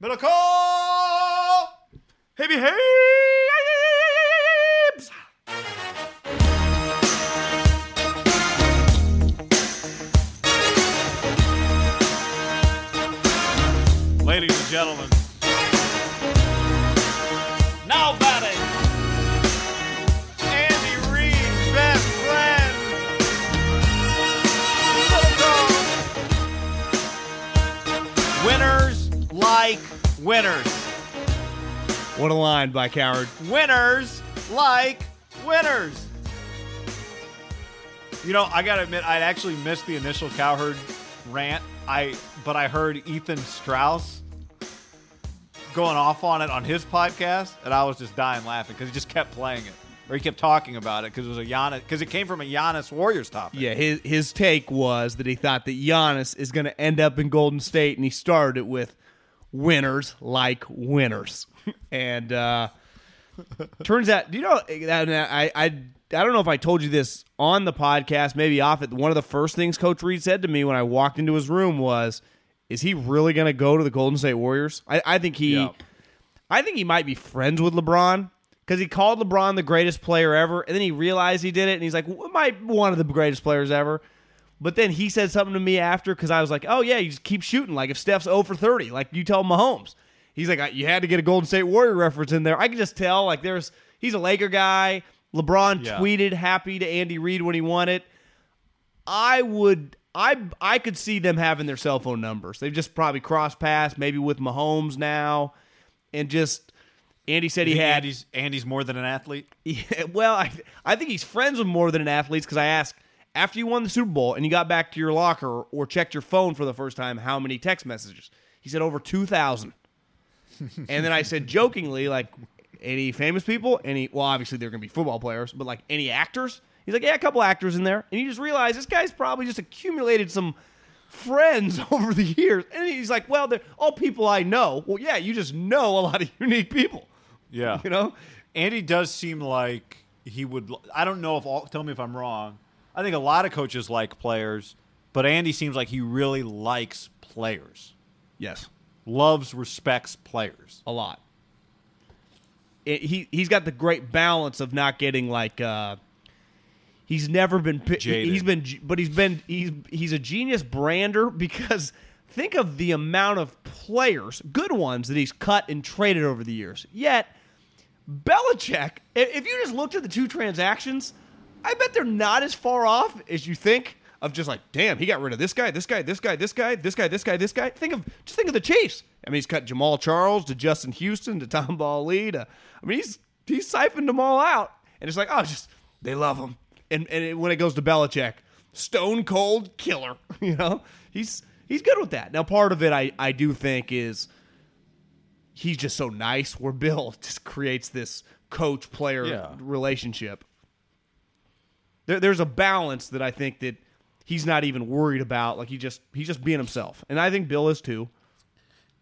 Call! Hey, behaves! Ladies and gentlemen, winners. What a line by Cowherd. winners like winners. You know, I gotta admit, I actually missed the initial Cowherd rant. I but I heard Ethan Strauss going off on it on his podcast, and I was just dying laughing because he just kept playing it, or he kept talking about it because it was a Giannis because it came from a Giannis Warriors topic. Yeah, his his take was that he thought that Giannis is going to end up in Golden State, and he started it with winners like winners, and uh, turns out, do you know? I I I don't know if I told you this on the podcast, maybe off it. One of the first things Coach Reed said to me when I walked into his room was, "Is he really going to go to the Golden State Warriors?" I, I think he. I think he might be friends with LeBron. Because he called LeBron the greatest player ever, and then he realized he did it, and he's like, "Am I one of the greatest players ever?" But then he said something to me after because I was like, "Oh yeah, you just keep shooting. Like if Steph's 0 for 30, like you tell Mahomes." He's like, "You had to get a Golden State Warrior reference in there." I can just tell. Like there's he's a Laker guy. LeBron Yeah. tweeted happy to Andy Reid when he won it. I would. I I could see them having their cell phone numbers. They've just probably cross paths, maybe with Mahomes now, and just Andy said he had. Andy's Andy's more than an athlete. Yeah, well, I I think he's friends with more than an athlete because I asked after you won the Super Bowl and you got back to your locker or checked your phone for the first time, how many text messages? He said over two thousand. and then I said jokingly, like, any famous people? Any? Well, obviously they're going to be football players, but like any actors? He's like, yeah, a couple actors in there, and you just realize this guy's probably just accumulated some friends over the years, and he's like, well, they're all people I know. Well, yeah, you just know a lot of unique people, Yeah, you know. Andy does seem like he would. I don't know if all. Tell me if I'm wrong. I think a lot of coaches like players, but Andy seems like he really likes players. Yes. Loves, respects players. a lot. It, he he's got the great balance of not getting like uh, he's never been Jaded. he's been but he's been he's he's a genius brander because think of the amount of players good ones that he's cut and traded over the years yet Belichick if you just looked at the two transactions I bet they're not as far off as you think of just like damn he got rid of this guy this guy this guy this guy this guy this guy this guy. Think of just think of the Chiefs. I mean he's cut Jamaal Charles to Justin Houston to Tamba Hali to I mean he's he's siphoned them all out. And it's like oh just they love him. And and it, when it goes to Belichick stone cold killer you know? He's he's good with that. Now part of it I I do think is he's just so nice. Where Bill just creates this coach player Yeah. relationship there, there's a balance that I think that he's not even worried about. Like he just he's just being himself, and I think Bill is too.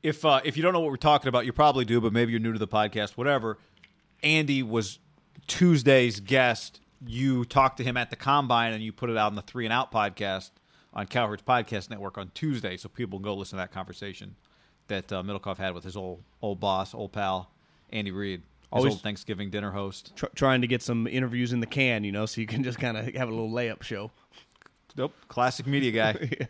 if uh, if you don't know what we're talking about, you probably do, but maybe you're new to the podcast, whatever. Andy was Tuesday's guest. You talked to him at the combine, and you put it out on the Three and Out podcast on Cowherd's Podcast Network on Tuesday, so people can go listen to that conversation that uh, Middlekauff had with his old old boss, old pal, Andy Reid, Always- old Thanksgiving dinner host. Tr- trying to get some interviews in the can, you know, so you can just kind of have a little layup show. Nope, classic media guy.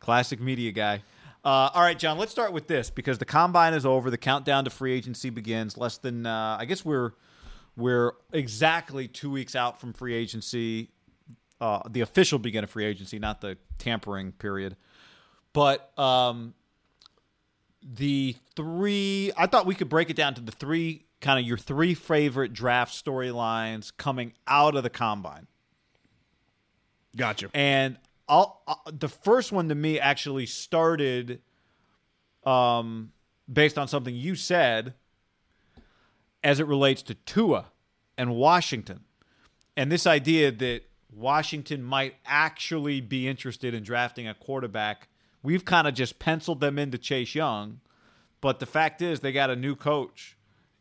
Classic media guy. Uh, all right, John. Let's start with this because the combine is over. The countdown to free agency begins. Less than, uh, I guess we're we're exactly two weeks out from free agency, uh, the official begin of free agency, not the tampering period. But um, the three, I thought we could break it down to the three kind of your three favorite draft storylines coming out of the combine. Gotcha. And I'll, uh, the first one to me actually started um, based on something you said as it relates to Tua and Washington. And this idea that Washington might actually be interested in drafting a quarterback. We've kind of just penciled them into Chase Young, but the fact is they got a new coach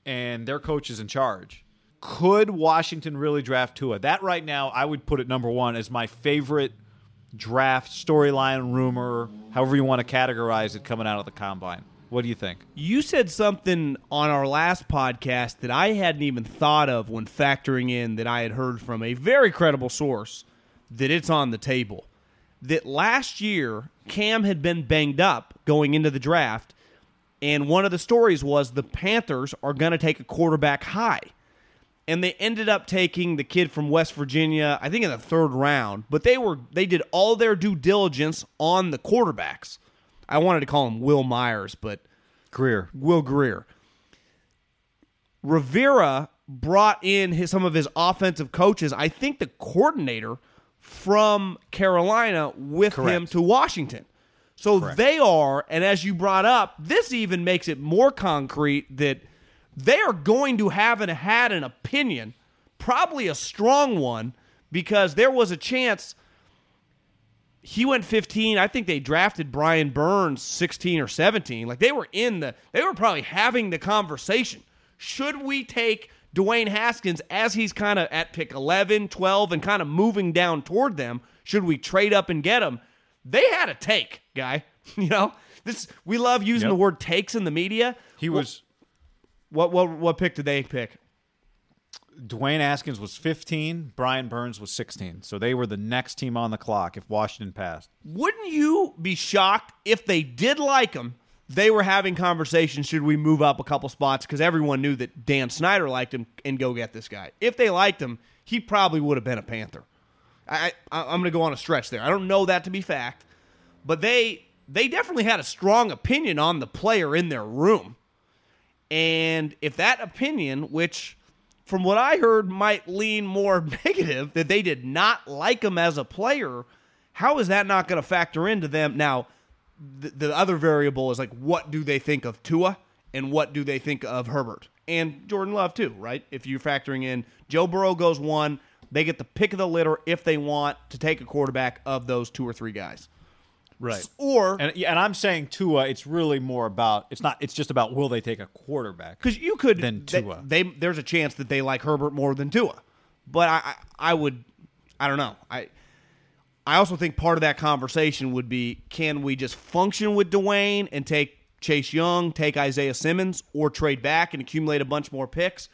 and their coach is in charge. Could Washington really draft Tua? That right now, I would put it number one as my favorite draft storyline, rumor, however you want to categorize it coming out of the combine. What do you think? You said something on our last podcast that I hadn't even thought of when factoring in that I had heard from a very credible source that it's on the table. That last year, Cam had been banged up going into the draft, and one of the stories was the Panthers are going to take a quarterback high. And they ended up taking the kid from West Virginia, I think in the third round, but they were they did all their due diligence on the quarterbacks. I wanted to call him Will Myers, but Greer. Will Grier. Rivera brought in his, some of his offensive coaches. I think the coordinator from Carolina with Correct. him to Washington. So they are, and as you brought up, this even makes it more concrete that they are going to have and had an opinion, probably a strong one, because there was a chance he went 15. I think they drafted Brian Burns 16 or 17. Like they were in the, they were probably having the conversation. Should we take Dwayne Haskins as he's kind of at pick 11, 12, and kind of moving down toward them? Should we trade up and get him? They had a take, guy. You know, this we love using Yep. the word takes in the media. He was What what what pick did they pick? Dwayne Haskins was 15, Brian Burns was 16. So they were the next team on the clock if Washington passed. Wouldn't you be shocked if they did like him? They were having conversations. Should we move up a couple spots? Because everyone knew that Dan Snyder liked him and go get this guy. If they liked him, he probably would have been a Panther. I, I I'm going to go on a stretch there. I don't know that to be fact, but they they definitely had a strong opinion on the player in their room. And if that opinion, which from what I heard might lean more negative, that they did not like him as a player, how is that not going to factor into them? Now, the, the other variable is like, what do they think of Tua and what do they think of Herbert and Jordan Love, too, right? If you're factoring in Joe Burrow goes one, they get the pick of the litter if they want to take a quarterback of those two or three guys. Right. Or And yeah, and I'm saying Tua, it's really more about it's not it's just about will they take a quarterback. because you could Than they- Tua. They, there's a chance that they like Herbert more than Tua, but I, I I would I don't know I I also think part of that conversation would be can we just function with Dwayne and take Chase Young, take Isaiah Simmons, or trade back and accumulate a bunch more picks.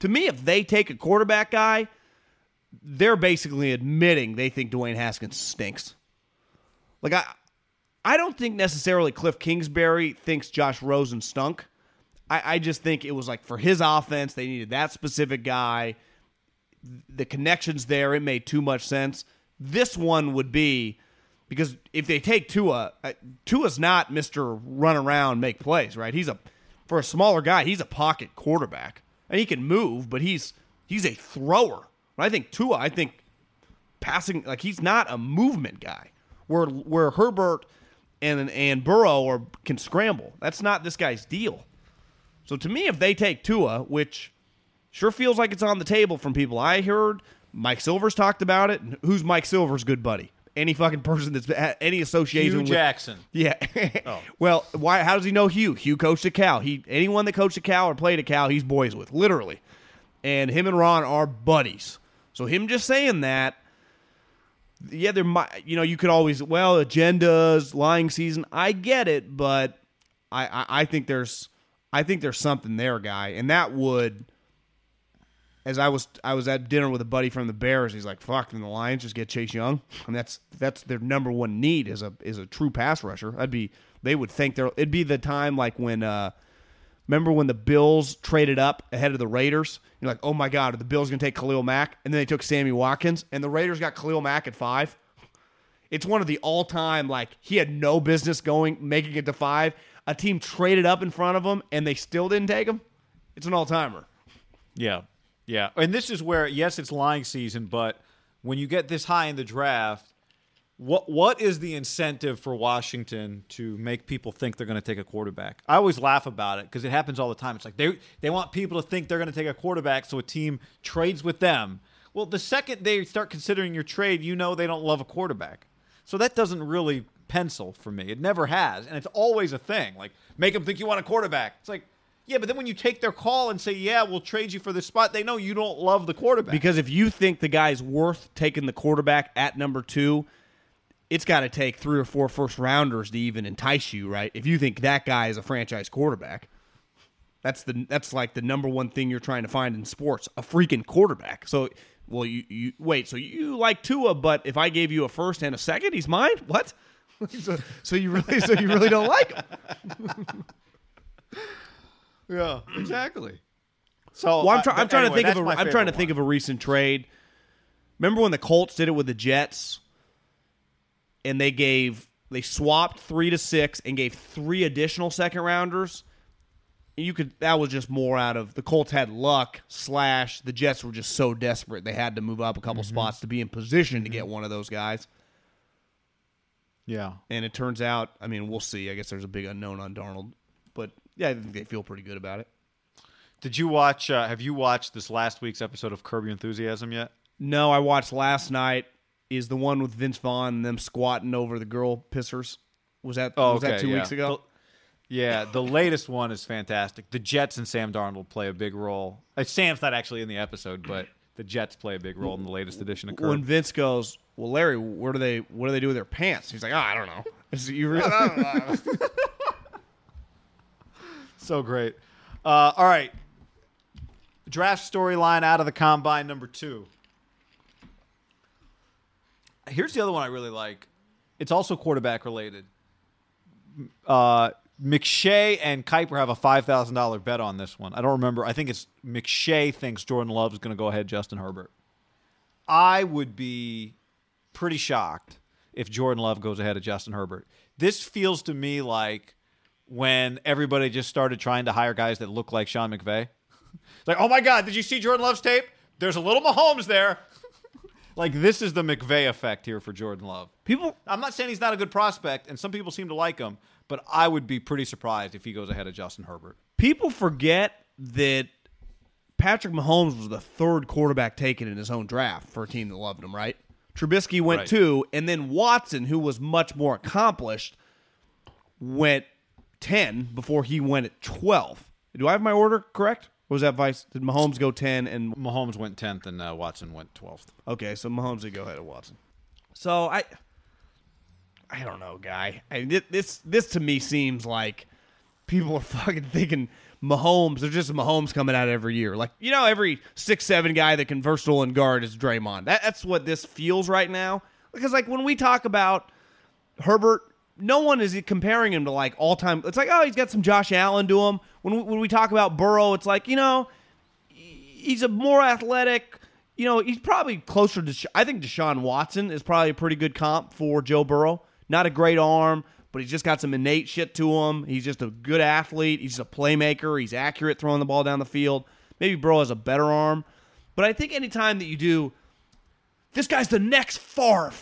To me, if they take a quarterback guy, they're basically admitting they think Dwayne Haskins stinks. Like I, I don't think necessarily Cliff Kingsbury thinks Josh Rosen stunk. I, I just think it was like for his offense, they needed that specific guy. The connections there, it made too much sense. This one would be because if they take Tua, uh, Tua's not Mister Run around make plays, right? He's a for a smaller guy, he's a pocket quarterback, and he can move, but he's he's a thrower. I think Tua, I think passing like he's not a movement guy. Where where Herbert and and Burrow or can scramble. That's not this guy's deal. So to me, if they take Tua, which sure feels like it's on the table from people I heard, Mike Silver's talked about it. Who's Mike Silver's good buddy? Any fucking person that's had any association Hugh with Jackson. Yeah. oh. Well, why? How does he know Hugh? Hugh coached at Cal. He anyone that coached at Cal or played at Cal, he's boys with, literally. And him and Ron are buddies. So him just saying that, yeah, there might, you know, you could always, well, agendas, lying season. I get it, but I, I, I think there's, I think there's something there, guy, and that would. As I was, I was at dinner with a buddy from the Bears. He's like, "Fuck, and the Lions just get Chase Young, and that's that's their number one need is a is a true pass rusher. That'd be they would think there. It'd be the time like when uh, Remember when the Bills traded up ahead of the Raiders? You're like, oh my God, are the Bills going to take Khalil Mack? And then they took Sammy Watkins, and the Raiders got Khalil Mack at five. It's one of the all time, like, he had no business going, making it to five. A team traded up in front of him, and they still didn't take him. It's an all timer. Yeah. Yeah. And this is where, yes, it's lying season, but when you get this high in the draft, what what is the incentive for Washington to make people think they're going to take a quarterback? I always laugh about it because it happens all the time. It's like they they want people to think they're going to take a quarterback, so a team trades with them. Well, the second they start considering your trade, you know they don't love a quarterback. So that doesn't really pencil for me. It never has, and it's always a thing. Like make them think you want a quarterback. It's like yeah, but then when you take their call and say, "Yeah, we'll trade you for this spot," they know you don't love the quarterback. Because if you think the guy's worth taking the quarterback at number two, it's got to take three or four first rounders to even entice you, right? If you think that guy is a franchise quarterback, that's the that's like the number one thing you're trying to find in sports, a freaking quarterback. So, well, you you wait, so you like Tua, but if I gave you a first and a second, he's mine. What? so, so you really so you really don't like him? yeah, exactly. So Well, I'm, try- I'm trying anyway, to think of that's a, my I'm trying to favorite think of a recent trade. Remember when the Colts did it with the Jets, and they gave they swapped three to six and gave three additional second rounders. You could that was just more out of the Colts had luck slash the Jets were just so desperate they had to move up a couple Mm-hmm. spots to be in position to get one of those guys. Yeah. And it turns out, I mean, we'll see. I guess there's a big unknown on Darnold, but yeah, I think they feel pretty good about it. Did you watch? Uh, have you watched this last week's episode of Curb Your Enthusiasm yet? No, I watched last night. Is the one with Vince Vaughn and them squatting over the girl pissers? Was that Oh, was that two yeah. weeks ago? Yeah, the latest one is fantastic. The Jets and Sam Darnold play a big role. Uh, Sam's not actually in the episode, but the Jets play a big role in the latest edition of Curb. When Vince goes, "Well, Larry, where do they what do they do with their pants?" He's like, "Oh, I don't know." Is it- you really? so great. Uh, all right. Draft storyline out of the combine number two. Here's the other one I really like. It's also quarterback related. Uh, McShay and Kiper have a five thousand dollar bet on this one. I don't remember. I think it's McShay thinks Jordan Love is going to go ahead Justin Herbert. I would be pretty shocked if Jordan Love goes ahead of Justin Herbert. This feels to me like when everybody just started trying to hire guys that look like Sean McVay. like, oh my God, did you see Jordan Love's tape? There's a little Mahomes there. like, this is the McVay effect here for Jordan Love. People, I'm not saying he's not a good prospect, and some people seem to like him, but I would be pretty surprised if he goes ahead of Justin Herbert. people forget that Patrick Mahomes was the third quarterback taken in his own draft for a team that loved him. Right? Trubisky went Right. two, and then Watson, who was much more accomplished, went ten before he went at twelve. Do I have my order correct? Or was that vice? Did Mahomes go ten and Mahomes went 10th, and uh, Watson went 12th. Okay, so Mahomes did go ahead of Watson. So I, I don't know, guy. I, thi- this this to me seems like people are fucking thinking Mahomes. There's just Mahomes coming out every year. Like you know, every six seven guy that can versatile and guard is Draymond. That, that's what this feels right now. Because like when we talk about Herbert, no one is comparing him to like all time. It's like oh, he's got some Josh Allen to him. When we, when we talk about Burrow, it's like you know he's a more athletic. You know, he's probably closer to. I think Deshaun Watson is probably a pretty good comp for Joe Burrow. Not a great arm, but he's just got some innate shit to him. He's just a good athlete. He's a playmaker. He's accurate throwing the ball down the field. Maybe Burrow has a better arm, but I think anytime that you do, this guy's the next Favre.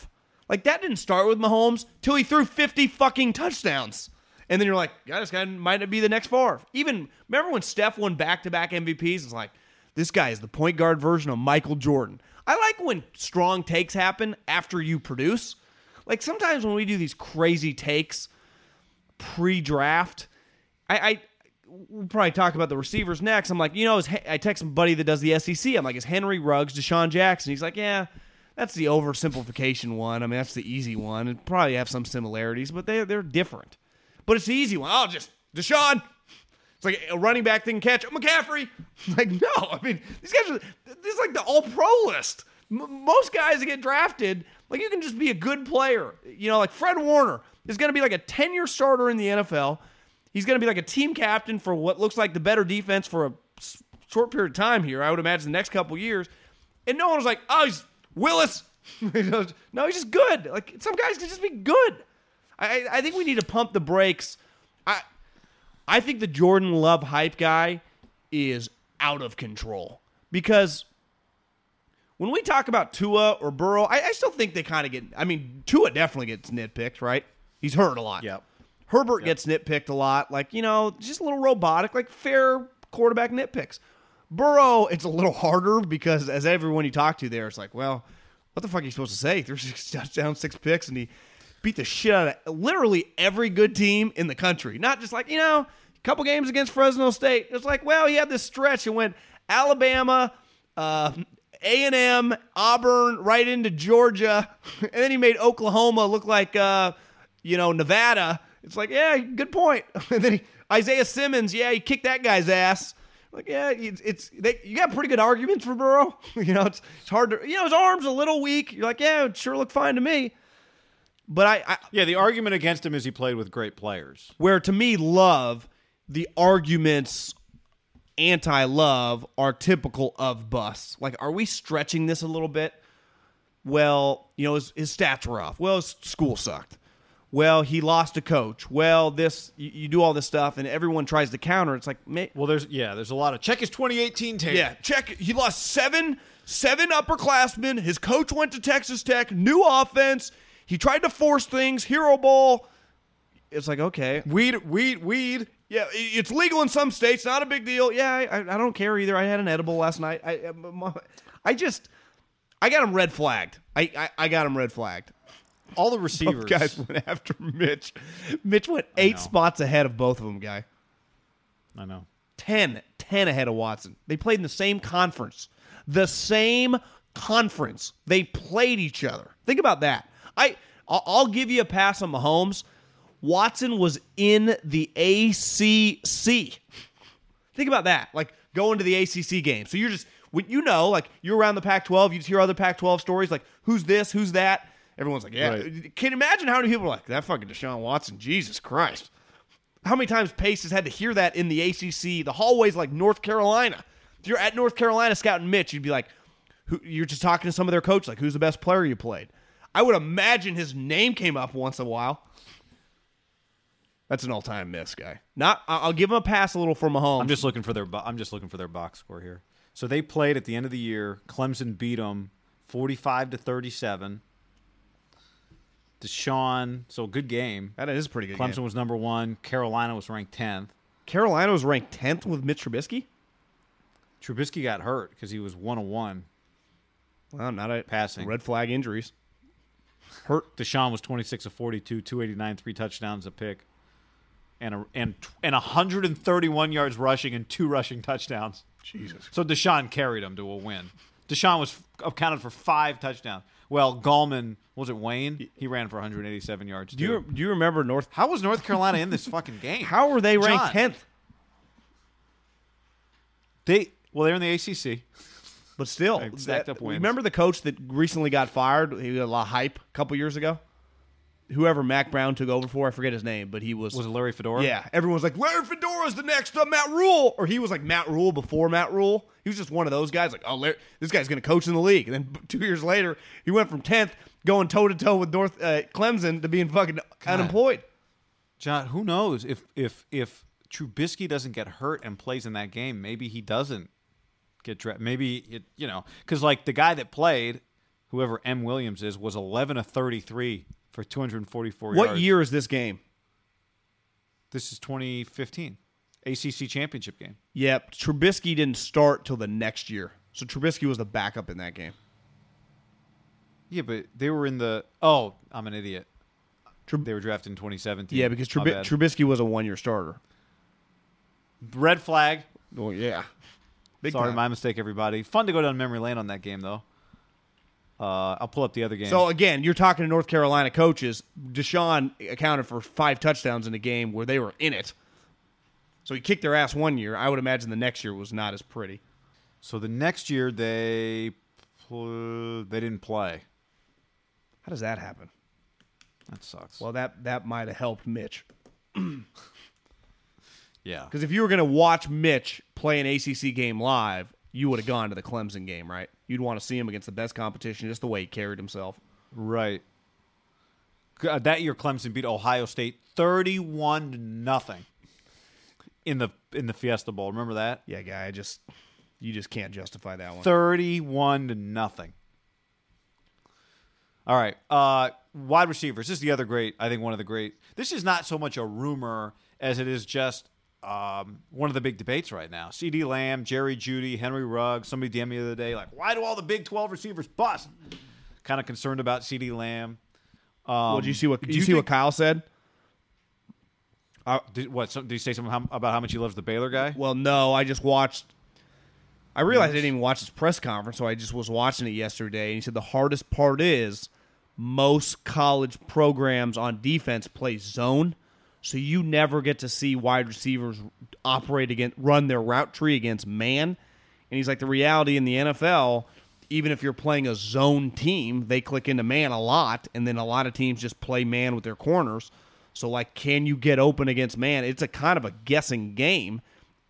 Like that didn't start with Mahomes till he threw fifty fucking touchdowns. And then you're like, God, this guy might be the next Favre. Even remember when Steph won back to back MVPs? It's like, This guy is the point guard version of Michael Jordan. I like when strong takes happen after you produce. Like sometimes when we do these crazy takes pre-draft, I, I we'll probably talk about the receivers next. I'm like, you know, I text my buddy that does the SEC. I'm like, is Henry Ruggs, DeSean Jackson? He's like, yeah, that's the oversimplification one. I mean, that's the easy one. It probably have some similarities, but they they're different. But it's the easy one. I'll just Deshaun. It's like a running back thing catch. McCaffrey. Like, no. I mean, these guys are, this is like the all pro list. M- most guys that get drafted, like, you can just be a good player. You know, like Fred Warner is going to be like a 10 year starter in the NFL. He's going to be like a team captain for what looks like the better defense for a short period of time here. I would imagine the next couple years. And no one was like, oh, he's Willis. no, he's just good. Like, some guys can just be good. I, I think we need to pump the brakes. I I think the Jordan Love hype guy is out of control because when we talk about Tua or Burrow, I, I still think they kind of get. I mean, Tua definitely gets nitpicked, right? He's hurt a lot. Yep. Herbert gets nitpicked a lot, like you know, just a little robotic, like fair quarterback nitpicks. Burrow, it's a little harder because as everyone you talk to there, it's like, well, what the fuck are you supposed to say? He threw six touchdowns, six picks, and he beat the shit out of literally every good team in the country. Not just like, you know, a couple games against Fresno State. It's like, well, he had this stretch and went Alabama, uh, A&M, Auburn, right into Georgia, and then he made Oklahoma look like, uh, you know, Nevada. It's like, yeah, good point. And then he, Isaiah Simmons, yeah, he kicked that guy's ass. Like, yeah, it's, it's they, you got pretty good arguments for Burrow. you know, it's, it's hard to, you know, his arm's a little weak. You're like, yeah, it sure looked fine to me. But I, I Yeah, the argument against him is he played with great players. where to me, love, the arguments anti love are typical of Bus. Like, are we stretching this a little bit? Well, you know, his, his stats were off. Well, his school sucked. Well, he lost a coach. Well, this, you, you do all this stuff, and everyone tries to counter. It's like, Well, there's yeah, there's a lot of check his 2018 tape. yeah, check. He lost seven, seven upperclassmen. His coach went to Texas Tech. New offense. He tried to force things. Hero ball. It's like okay, weed, weed, weed. yeah, it's legal in some states. Not a big deal. Yeah, I, I don't care either. I had an edible last night. I, I- I just, I got him red flagged. I, I, I got him red flagged. All the Both receivers. guys went after Mitch. Mitch went eight spots ahead of both of them, guy. I know. 10, 10 ahead of Watson. They played in the same conference. The same conference. They played each other. Think about that. I I'll, I'll give you a pass on Mahomes. Watson was in the ACC. Think about that. Like going to the ACC game. So you're just when you know, like you're around the Pac-12, you just hear other Pac-12 stories, like who's this, who's that. Everyone's like, yeah. Right. Can you imagine how many people are like that fucking Deshaun Watson? Jesus Christ. How many times Pace has had to hear that in the ACC, the hallways like North Carolina? If you're at North Carolina scouting Mitch, you'd be like, who, you're just talking to some of their coach, like, who's the best player you played? I would imagine his name came up once in a while. That's an all-time miss, guy. Not, I'll give him a pass a little for Mahomes. I'm just looking for their. I'm just looking for their box score here. So they played at the end of the year. Clemson beat them 45 to 37. Deshaun, so good game. that is a pretty good. Clemson game. was number one. Carolina was ranked 10th. Carolina was ranked 10th with Mitch Trubisky. Trubisky got hurt because he was one on one. Well, not a Passing. red flag injuries. Hurt. Deshaun was 26 of 42, 289, three touchdowns, a pick, and a, and and 131 yards rushing and two rushing touchdowns. Jesus. So Deshaun carried him to a win. Deshaun was accounted for five touchdowns. Well, Gallman was it Wayne? He ran for 187 yards. Do you do you remember North? How was North Carolina in this fucking game? How were they ranked 10th? They well, they're in the ACC. But still, stacked that- up wins. remember the coach that recently got fired? He had a lot of hype a couple years ago. Whoever Mack Brown took over for, I forget his name, but he was. Was it Larry Fedora? yeah, everyone's like Larry Fedora's the next uh, Matt Rhule, or he was like Matt Rhule before Matt Rhule. He was just one of those guys. Like, oh, Larry, this guy's going to coach in the league. And then two years later, he went from tenth, going toe to toe with North uh, Clemson, to being fucking unemployed. John, who knows if if if Trubisky doesn't get hurt and plays in that game, maybe he doesn't get drafted. Maybe it, you know, because like the guy that played, whoever M Williams is, was 11 of 33 for 244 What yards. year is this game? This is 2015. ACC championship game. Yep, Trubisky didn't start till the next year, so Trubisky was the backup in that game. Yeah, but they were in the. Oh, I'm an idiot. Trub- They were drafted in 2017. yeah, because Trubi- Trubisky was a one-year starter. red flag. Oh, yeah. Big Sorry, time. my mistake, everybody. Fun to go down memory lane on that game, though. Uh, I'll pull up the other game. So again, you're talking to North Carolina coaches. Deshaun accounted for five touchdowns in a game where they were in it. So he kicked their ass one year. I would imagine the next year was not as pretty. So the next year they pl- they didn't play. How does that happen? That sucks. Well, that that might have helped Mitch. yeah. Because if you were going to watch Mitch play an ACC game live, you would have gone to the Clemson game, right? You'd want to see him against the best competition, just the way he carried himself. Right. Uh, that year Clemson beat Ohio State 31 to nothing in the in the Fiesta Bowl. Remember that? Yeah, guy, I just you just can't justify that one. 31 to nothing. All right. Uh, wide receivers. This is the other great, I think one of the great. This is not so much a rumor as it is just um, one of the big debates right now. CeeDee Lamb, Jerry Jeudy, Henry Ruggs. Somebody DM'd me the other day, like, why do all the Big 12 receivers bust? Kind of concerned about CeeDee Lamb. Um, well, did you see what do did you, see what Kyle said? uh, did, what? Some, did you say something how, about how much he loves the Baylor guy? Well, no, I just watched. I realized I didn't even watch his press conference, so I just was watching it yesterday. And he said the hardest part is most college programs on defense play zone, so you never get to see wide receivers operate against run their route tree against man. And he's like, the reality in the NFL, even if you're playing a zone team, they click into man a lot, and then a lot of teams just play man with their corners. So, like, can you get open against man? It's a kind of a guessing game.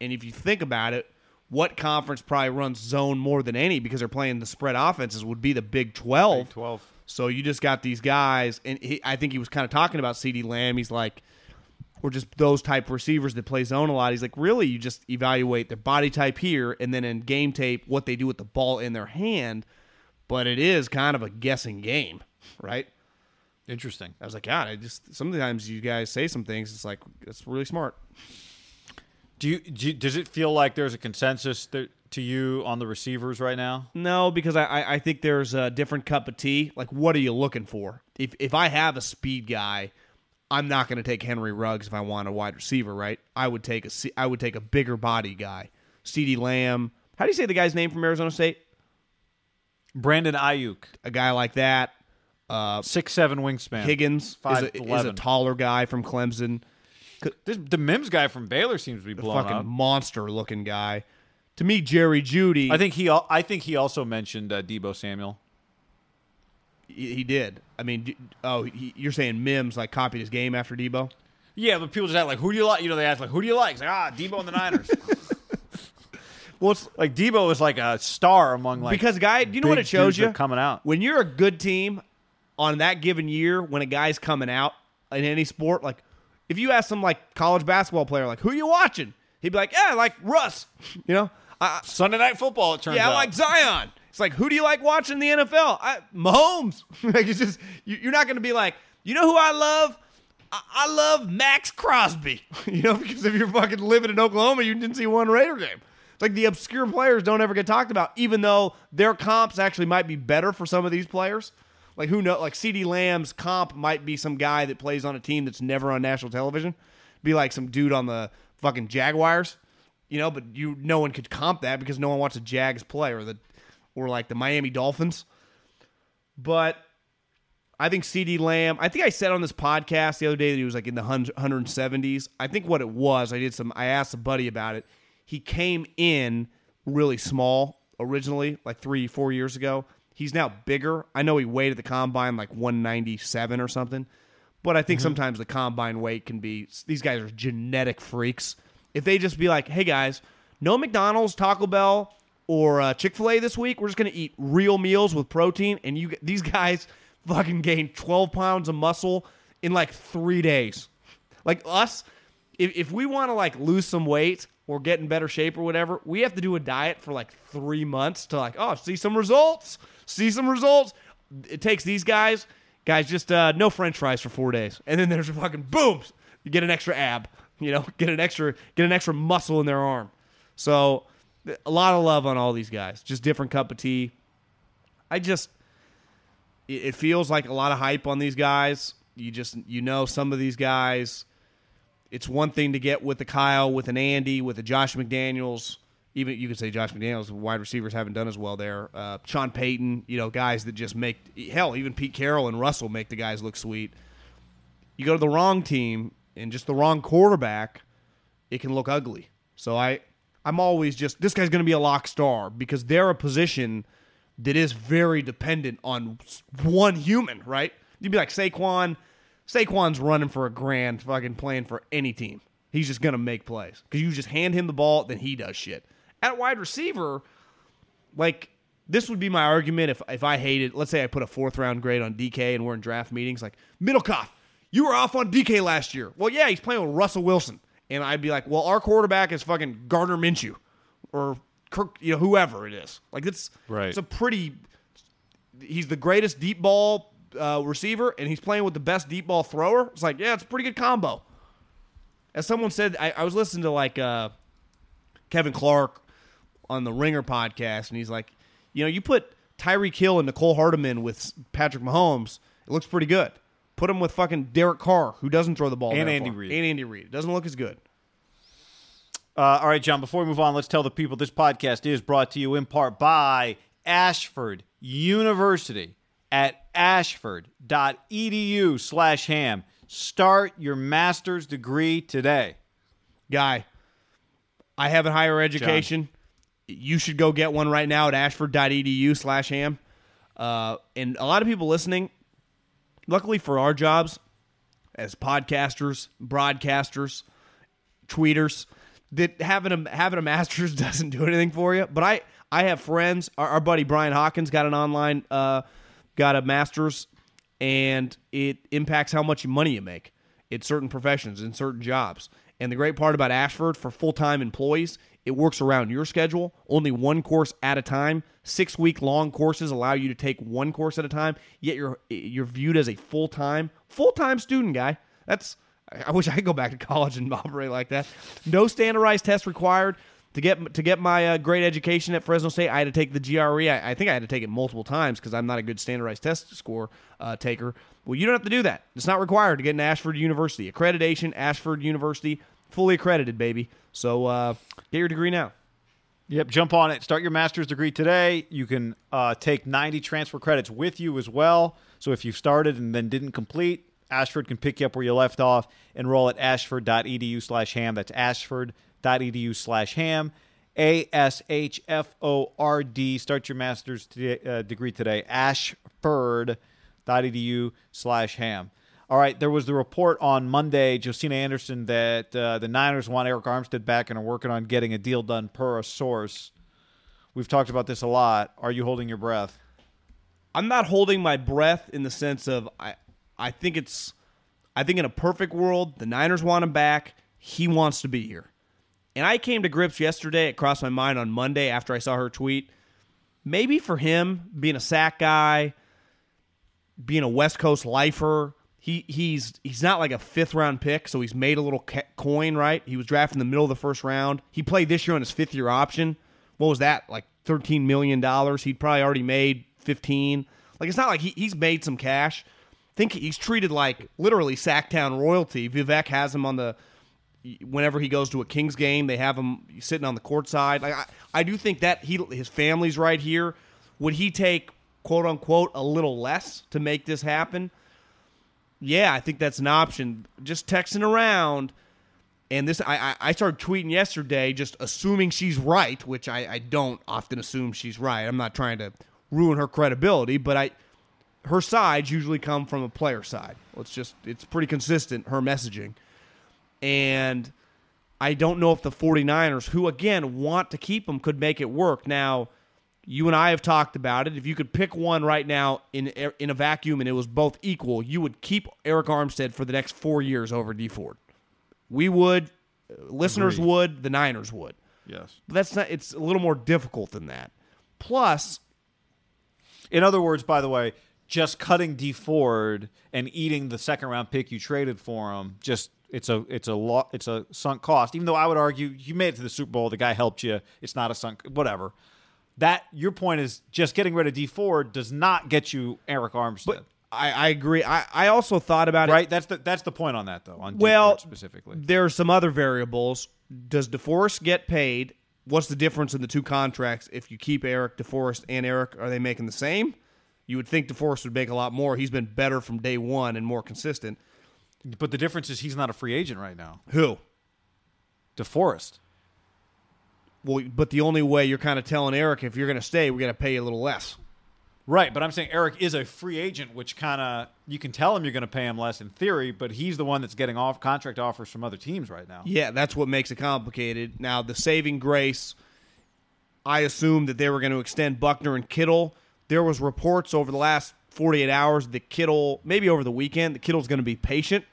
And if you think about it, what conference probably runs zone more than any because they're playing the spread offenses would be the Big 12. Big 12. So you just got these guys, and he, I think he was kind of talking about CeeDee Lamb. He's like, we're just those type receivers that play zone a lot. He's like, really, you just evaluate their body type here, and then in game tape, what they do with the ball in their hand. But it is kind of a guessing game, right? Interesting. I was like, God, I just sometimes you guys say some things. It's like it's really smart. Do you, do you does it feel like there's a consensus there, to you on the receivers right now? No, because I, I I think there's a different cup of tea. Like, what are you looking for? If if I have a speed guy, I'm not going to take Henry Ruggs if I want a wide receiver, right? I would take a I would take a bigger body guy, CeeDee Lamb. How do you say the guy's name from Arizona State? Brandon Aiyuk, A guy like that. Uh, six seven wingspan. Higgins is a, is a taller guy from Clemson. This, the Mims guy from Baylor seems to be The blowing fucking up. monster looking guy. To me, Jerry Jeudy. I think he I think he also mentioned uh, Deebo Samuel. He, he did. I mean, d- oh, he, you're saying Mims like copied his game after Deebo? Yeah, but people just ask like, "Who do you like?" You know, they ask like, "Who do you like?" It's like, "Ah, Deebo and the Niners." Well, it's like Deebo is like a star among like because guy, do you know what it shows you? coming out. when you're a good team on that given year, when a guy's coming out in any sport, like if you ask some like college basketball player, like who you watching, he'd be like, yeah, I like Russ. You know, I, Sunday night football. It turns yeah, I out. like Zion. It's like who do you like watching the NFL? I, Mahomes. like it's just you, you're not going to be like, you know who I love. I, I love Maxx Crosby, you know, because if you're fucking living in Oklahoma, you didn't see one Raider game. It's like the obscure players don't ever get talked about, even though their comps actually might be better for some of these players. Like who know? Like CeeDee Lamb's comp might be some guy that plays on a team that's never on national television. Be like some dude on the fucking Jaguars, you know. But you, no one could comp that because no one wants a Jags play or the, or like the Miami Dolphins. But I think CeeDee Lamb. I think I said on this podcast the other day that he was like in the hun- 170s. I think what it was, I did some. I asked a buddy about it. He came in really small originally, like three, four years ago. He's now bigger. I know he weighed at the combine like 197 or something, but I think mm-hmm. sometimes the combine weight can be. These guys are genetic freaks. If they just be like, "Hey guys, no McDonald's, Taco Bell, or uh, Chick Fil A this week. We're just gonna eat real meals with protein." And you, these guys, fucking gained 12 pounds of muscle in like three days. Like us, if, if we want to like lose some weight or get in better shape or whatever, we have to do a diet for like three months to like, oh, see some results, see some results. It takes these guys, guys, just uh, no French fries for four days, and then there's a fucking boom, you get an extra ab. You know, get an extra get an extra muscle in their arm. So a lot of love on all these guys. Just different cup of tea. I just it feels like a lot of hype on these guys. You just you know some of these guys. It's one thing to get with the Kyle, with an Andy, with a Josh McDaniels. Even you could say Josh McDaniels, wide receivers haven't done as well there. Uh, Sean Payton, you know, guys that just make hell. Even Pete Carroll and Russell make the guys look sweet. You go to the wrong team and just the wrong quarterback, it can look ugly. So I, I'm always just this guy's going to be a lock star because they're a position that is very dependent on one human, right? You'd be like Saquon. Saquon's running for a grand, fucking playing for any team. He's just gonna make plays because you just hand him the ball, then he does shit. At wide receiver, like this would be my argument if if I hated. Let's say I put a fourth round grade on DK and we're in draft meetings. Like Middlekauff, you were off on DK last year. Well, yeah, he's playing with Russell Wilson, and I'd be like, well, our quarterback is fucking Gardner Minshew or Kirk, you know, whoever it is. Like it's Right. It's a pretty. He's the greatest deep ball uh, receiver, and he's playing with the best deep ball thrower. It's like, yeah, it's a pretty good combo. As someone said, I, I was listening to like uh, Kevin Clark on the Ringer podcast, and he's like, you know, you put Tyreek Hill and Mecole Hardman with Patrick Mahomes, it looks pretty good. Put him with fucking Derek Carr, who doesn't throw the ball, And Andy far. Reid. and Andy Reid. It doesn't look as good. Uh, all right, John, before we move on, let's tell the people this podcast is brought to you in part by Ashford University at ashford.edu slash ham. Start your master's degree today. guy. I have a higher education. You should go get one right now at ashford.edu slash ham. Uh, and a lot of people listening, luckily for our jobs as podcasters, broadcasters, tweeters, that having a having a master's doesn't do anything for you. But I I have friends. Our, our buddy Brian Hawkins got an online uh, got a master's, and it impacts how much money you make in certain professions in certain jobs. And the great part about Ashford for full time employees, it works around your schedule. Only one course at a time. Six week long courses allow you to take one course at a time. Yet you're you're viewed as a full time full time student guy. That's I wish I could go back to college and operate like that. No standardized test required to get to get my uh, great education at Fresno State. I had to take the GRE. I, I think I had to take it multiple times because I'm not a good standardized test score uh, taker. Well, you don't have to do that. It's not required to get into Ashford University. Accreditation, Ashford University, fully accredited, baby. So uh, get your degree now. Yep, jump on it. Start your master's degree today. You can uh, take 90 transfer credits with you as well. So if you started and then didn't complete, Ashford can pick you up where you left off. Enroll at ashford.edu slash ham. That's ashford.edu slash ham. A S H F O R D. Start your master's today, uh, degree today. Ashford.edu slash ham. All right, there was the report on Monday, Josina Anderson, that uh, the Niners want Arik Armstead back and are working on getting a deal done per a source. We've talked about this a lot. Are you holding your breath? I'm not holding my breath in the sense of I I think it's I think in a perfect world the Niners want him back. He wants to be here. And I came to grips yesterday, it crossed my mind on Monday after I saw her tweet. Maybe for him, being a sack guy, being a West Coast lifer, he he's he's not like a fifth round pick, so he's made a little ca- coin, right? He was drafted in the middle of the first round. He played this year on his fifth year option. What was that? Like thirteen million dollars. He'd probably already made fifteen. Like it's not like he, he's made some cash. think he's treated like literally Sactown royalty. Vivek has him on the whenever he goes to a Kings game, they have him sitting on the court side. Like I, I do think that he his family's right here. Would he take quote unquote a little less to make this happen? Yeah, I think that's an option. Just texting around, and this I I, started tweeting yesterday, just assuming she's right, which I, I don't often assume she's right. I'm not trying to ruin her credibility, but I her sides usually come from a player side. It's just it's pretty consistent her messaging. And I don't know if the 49ers, who again want to keep him, could make it work. Now, you and I have talked about it. If you could pick one right now in in a vacuum and it was both equal, you would keep Arik Armstead for the next four years over D Ford. We would, uh, listeners Agreed. would, the Niners would. Yes. But that's not. It's a little more difficult than that. Plus, In other words, by the way, just cutting D Ford and eating the second round pick you traded for him just it's a it's a lo- it's a sunk cost. Even though I would argue you made it to the Super Bowl, the guy helped you. It's not a sunk whatever. That your point is just getting rid of D Ford does not get you Arik Armstead. But I, I agree. I, I also thought about it. right? That's the that's the point on that though. On Well, specifically, There are some other variables. Does DeForest get paid? What's the difference in the two contracts? If you keep Arik DeForest and Arik, are they making the same? You would think DeForest would make a lot more. He's been better from day one and more consistent. but the difference is he's not a free agent right now. Who? DeForest. Well, but the only way you're kind of telling Eric if you're going to stay, we're going to pay you a little less. Right, but I'm saying Eric is a free agent, which kind of you can tell him you're going to pay him less in theory, but he's the one that's getting off contract offers from other teams right now. Yeah, that's what makes it complicated. Now, the saving grace, I assumed that they were going to extend Buckner and Kittle. There was reports over the last 48 hours that Kittle, maybe over the weekend, that Kittle's going to be patient.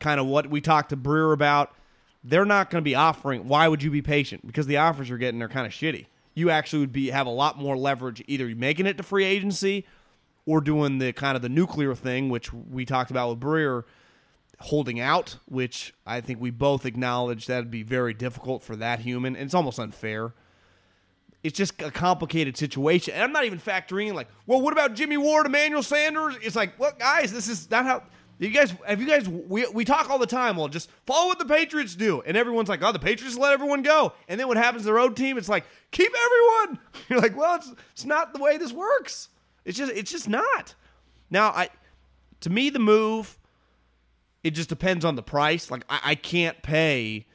Kind of what we talked to Brewer about. They're not going to be offering. Why would you be patient? Because the offers you're getting are kind of shitty. You actually would be have a lot more leverage either making it to free agency or doing the kind of the nuclear thing, which we talked about with Brewer holding out, which I think we both acknowledge that'd be very difficult for that human, and it's almost unfair. It's just a complicated situation, and I'm not even factoring in like, well, what about Jimmy Ward, Emmanuel Sanders? It's like, what guys? This is not how you guys. Have you guys? We we talk all the time. Well, just follow what the Patriots do, and everyone's like, oh, the Patriots let everyone go, and then what happens to the road team? It's like, keep everyone. You're like, well, it's it's not the way this works. It's just it's just not. Now, I to me the move it just depends on the price. Like I, I can't pay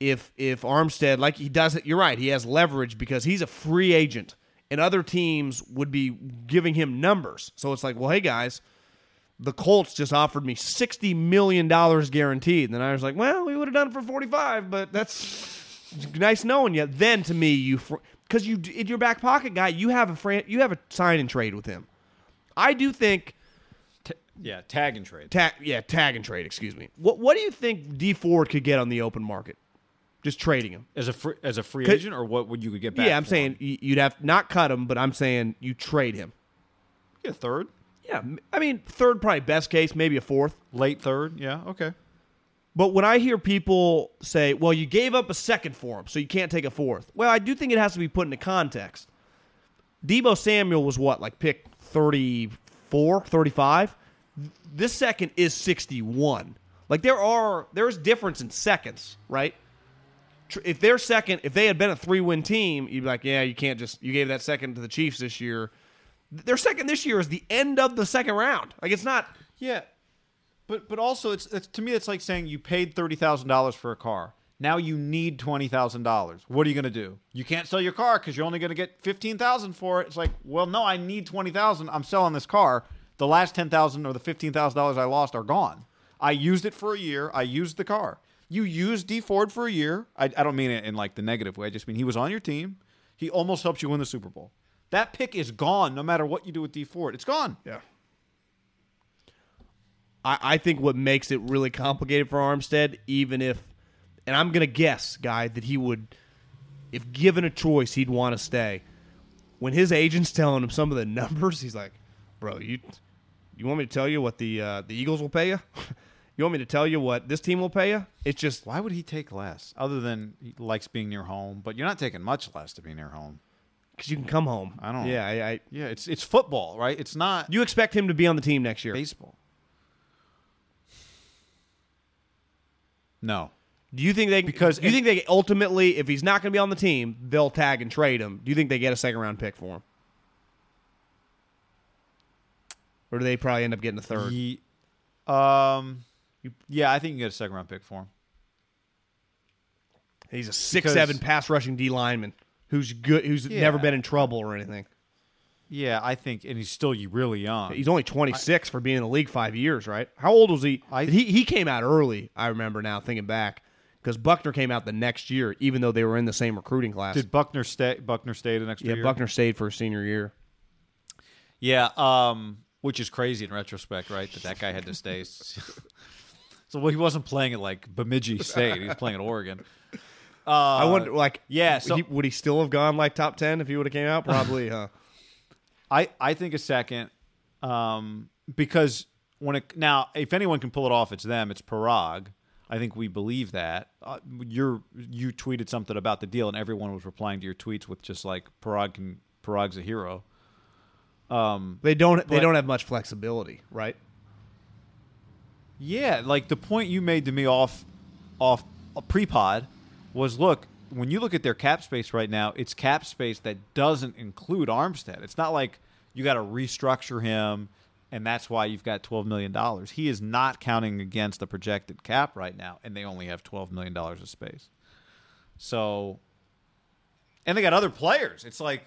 if if Armstead like he does it. You're right. He has leverage because he's a free agent, and other teams would be giving him numbers. So it's like, well, hey guys, the Colts just offered me sixty million dollars guaranteed. And then I was like, well, we would have done it for forty five, but that's nice knowing you. Then to me, you because you in your back pocket guy, you have a fran- you have a sign and trade with him. I do think. Yeah, tag and trade. Tag, yeah, tag and trade. Excuse me. What What do you think Dee Ford could get on the open market? Just trading him. As a free, as a free agent, or what would you get back? yeah, I'm saying him? you'd have not cut him, but I'm saying you trade him. yeah, third, Yeah, I mean third probably best case, maybe a fourth. late third. Yeah, okay. But when I hear people say, "Well, you gave up a second for him, so you can't take a fourth. Well, I do think it has to be put into context. Deebo Samuel was what, like pick 34, 35? This second is 61. Like there are there's difference in seconds, right? If they're second, if they had been a three-win team, you'd be like, "Yeah, you can't just you gave that second to the Chiefs this year." Their second this year is the end of the second round. Like it's not Yeah, but but also it's, it's to me it's like saying you paid thirty thousand dollars for a car. Now you need twenty thousand dollars. What are you going to do? You can't sell your car because you're only going to get fifteen thousand for it. It's like, well, no, I need twenty thousand. I'm selling this car. The last ten thousand or the fifteen thousand dollars I lost are gone. I used it for a year. I used the car. You used Dee Ford for a year. I, I don't mean it in like the negative way. I just mean he was on your team. He almost helped you win the Super Bowl. That pick is gone no matter what you do with Dee Ford. It's gone. Yeah. I, I think what makes it really complicated for Armstead, even if, and I'm going to guess, guy, that he would, if given a choice, he'd want to stay. When his agent's telling him some of the numbers, he's like, bro, you. You want me to tell you what the uh, the Eagles will pay you? you want me to tell you what this team will pay you? It's just Why would he take less? Other than he likes being near home, but you're not taking much less to be near home. Because you can come home. I don't- Yeah, I, I, Yeah, it's it's football, right? It's not you expect him to be on the team next year. baseball. No. Do you think they Because- do you think they ultimately, if he's not going to be on the team, they'll tag and trade him? Do you think they get a second round pick for him, or do they probably end up getting a third? Ye- um yeah, I think you can get a second round pick for him. He's a six seven pass rushing D lineman who's good, who's Yeah. never been in trouble or anything. Yeah, I think and he's still really young. He's only twenty six for being in the league five years, right? How old was he? I- he he came out early. I remember now thinking back because Buckner came out the next year, even though they were in the same recruiting class. Did Buckner stay Buckner stay the next yeah, year? Yeah, Buckner stayed for his senior year. Yeah, um, which is crazy in retrospect, right? That that guy had to stay. so well, he wasn't playing at like Bemidji State. He was playing at Oregon. Uh, I wonder, like, yeah, so- he- would he still have gone like top ten if he would have came out? Probably, huh? I I think a second, um, because when it now if anyone can pull it off, it's them. It's Paraag. I think we believe that. Uh, you're you tweeted something about the deal, and everyone was replying to your tweets with just like Paraag can Paraag's a hero. Um, They don't. they But- don't have much flexibility, right? Yeah, like the point you made to me off off a pre-pod was look, when you look at their cap space right now, it's cap space that doesn't include Armstead. It's not like you got to restructure him and that's why you've got 12 million dollars. He is not counting against the projected cap right now and they only have 12 million dollars of space. So and they got other players. It's like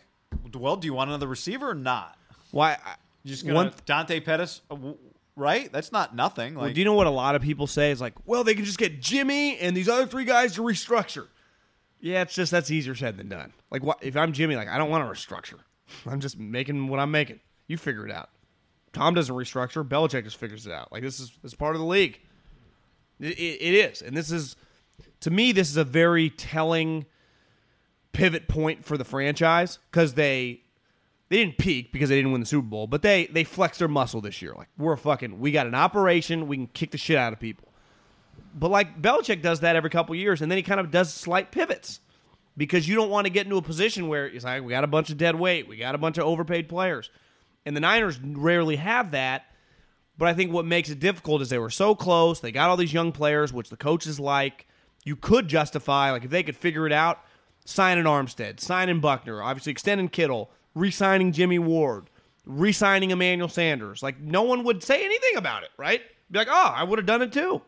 well, do you want another receiver or not? Why? I- You just gonna one Dante Pettis, uh, right? That's not nothing. Like Well, do you know what a lot of people say? Is like, well, they can just get Jimmy and these other three guys to restructure. Yeah, it's just that's easier said than done. Like, what if I'm Jimmy? Like, I don't want to restructure. I'm just making what I'm making. You figure it out. Tom doesn't restructure. Belichick just figures it out. Like this is this is part of the league. It, it, it is, and this is to me this is a very telling pivot point for the franchise because they they didn't peak because they didn't win the Super Bowl, but they they flexed their muscle this year. Like we're fucking, we got an operation, we can kick the shit out of people. But like Belichick does that every couple years, and then he kind of does slight pivots because you don't want to get into a position where it's like we got a bunch of dead weight, we got a bunch of overpaid players, and the Niners rarely have that. But I think what makes it difficult is they were so close. They got all these young players, which the coaches like. You could justify, like, if they could figure it out, signing Armstead, signing Buckner, obviously extending Kittle, re signing Jimmy Ward, re signing Emmanuel Sanders. Like, no one would say anything about it, right? Be like, oh, I would have done it too.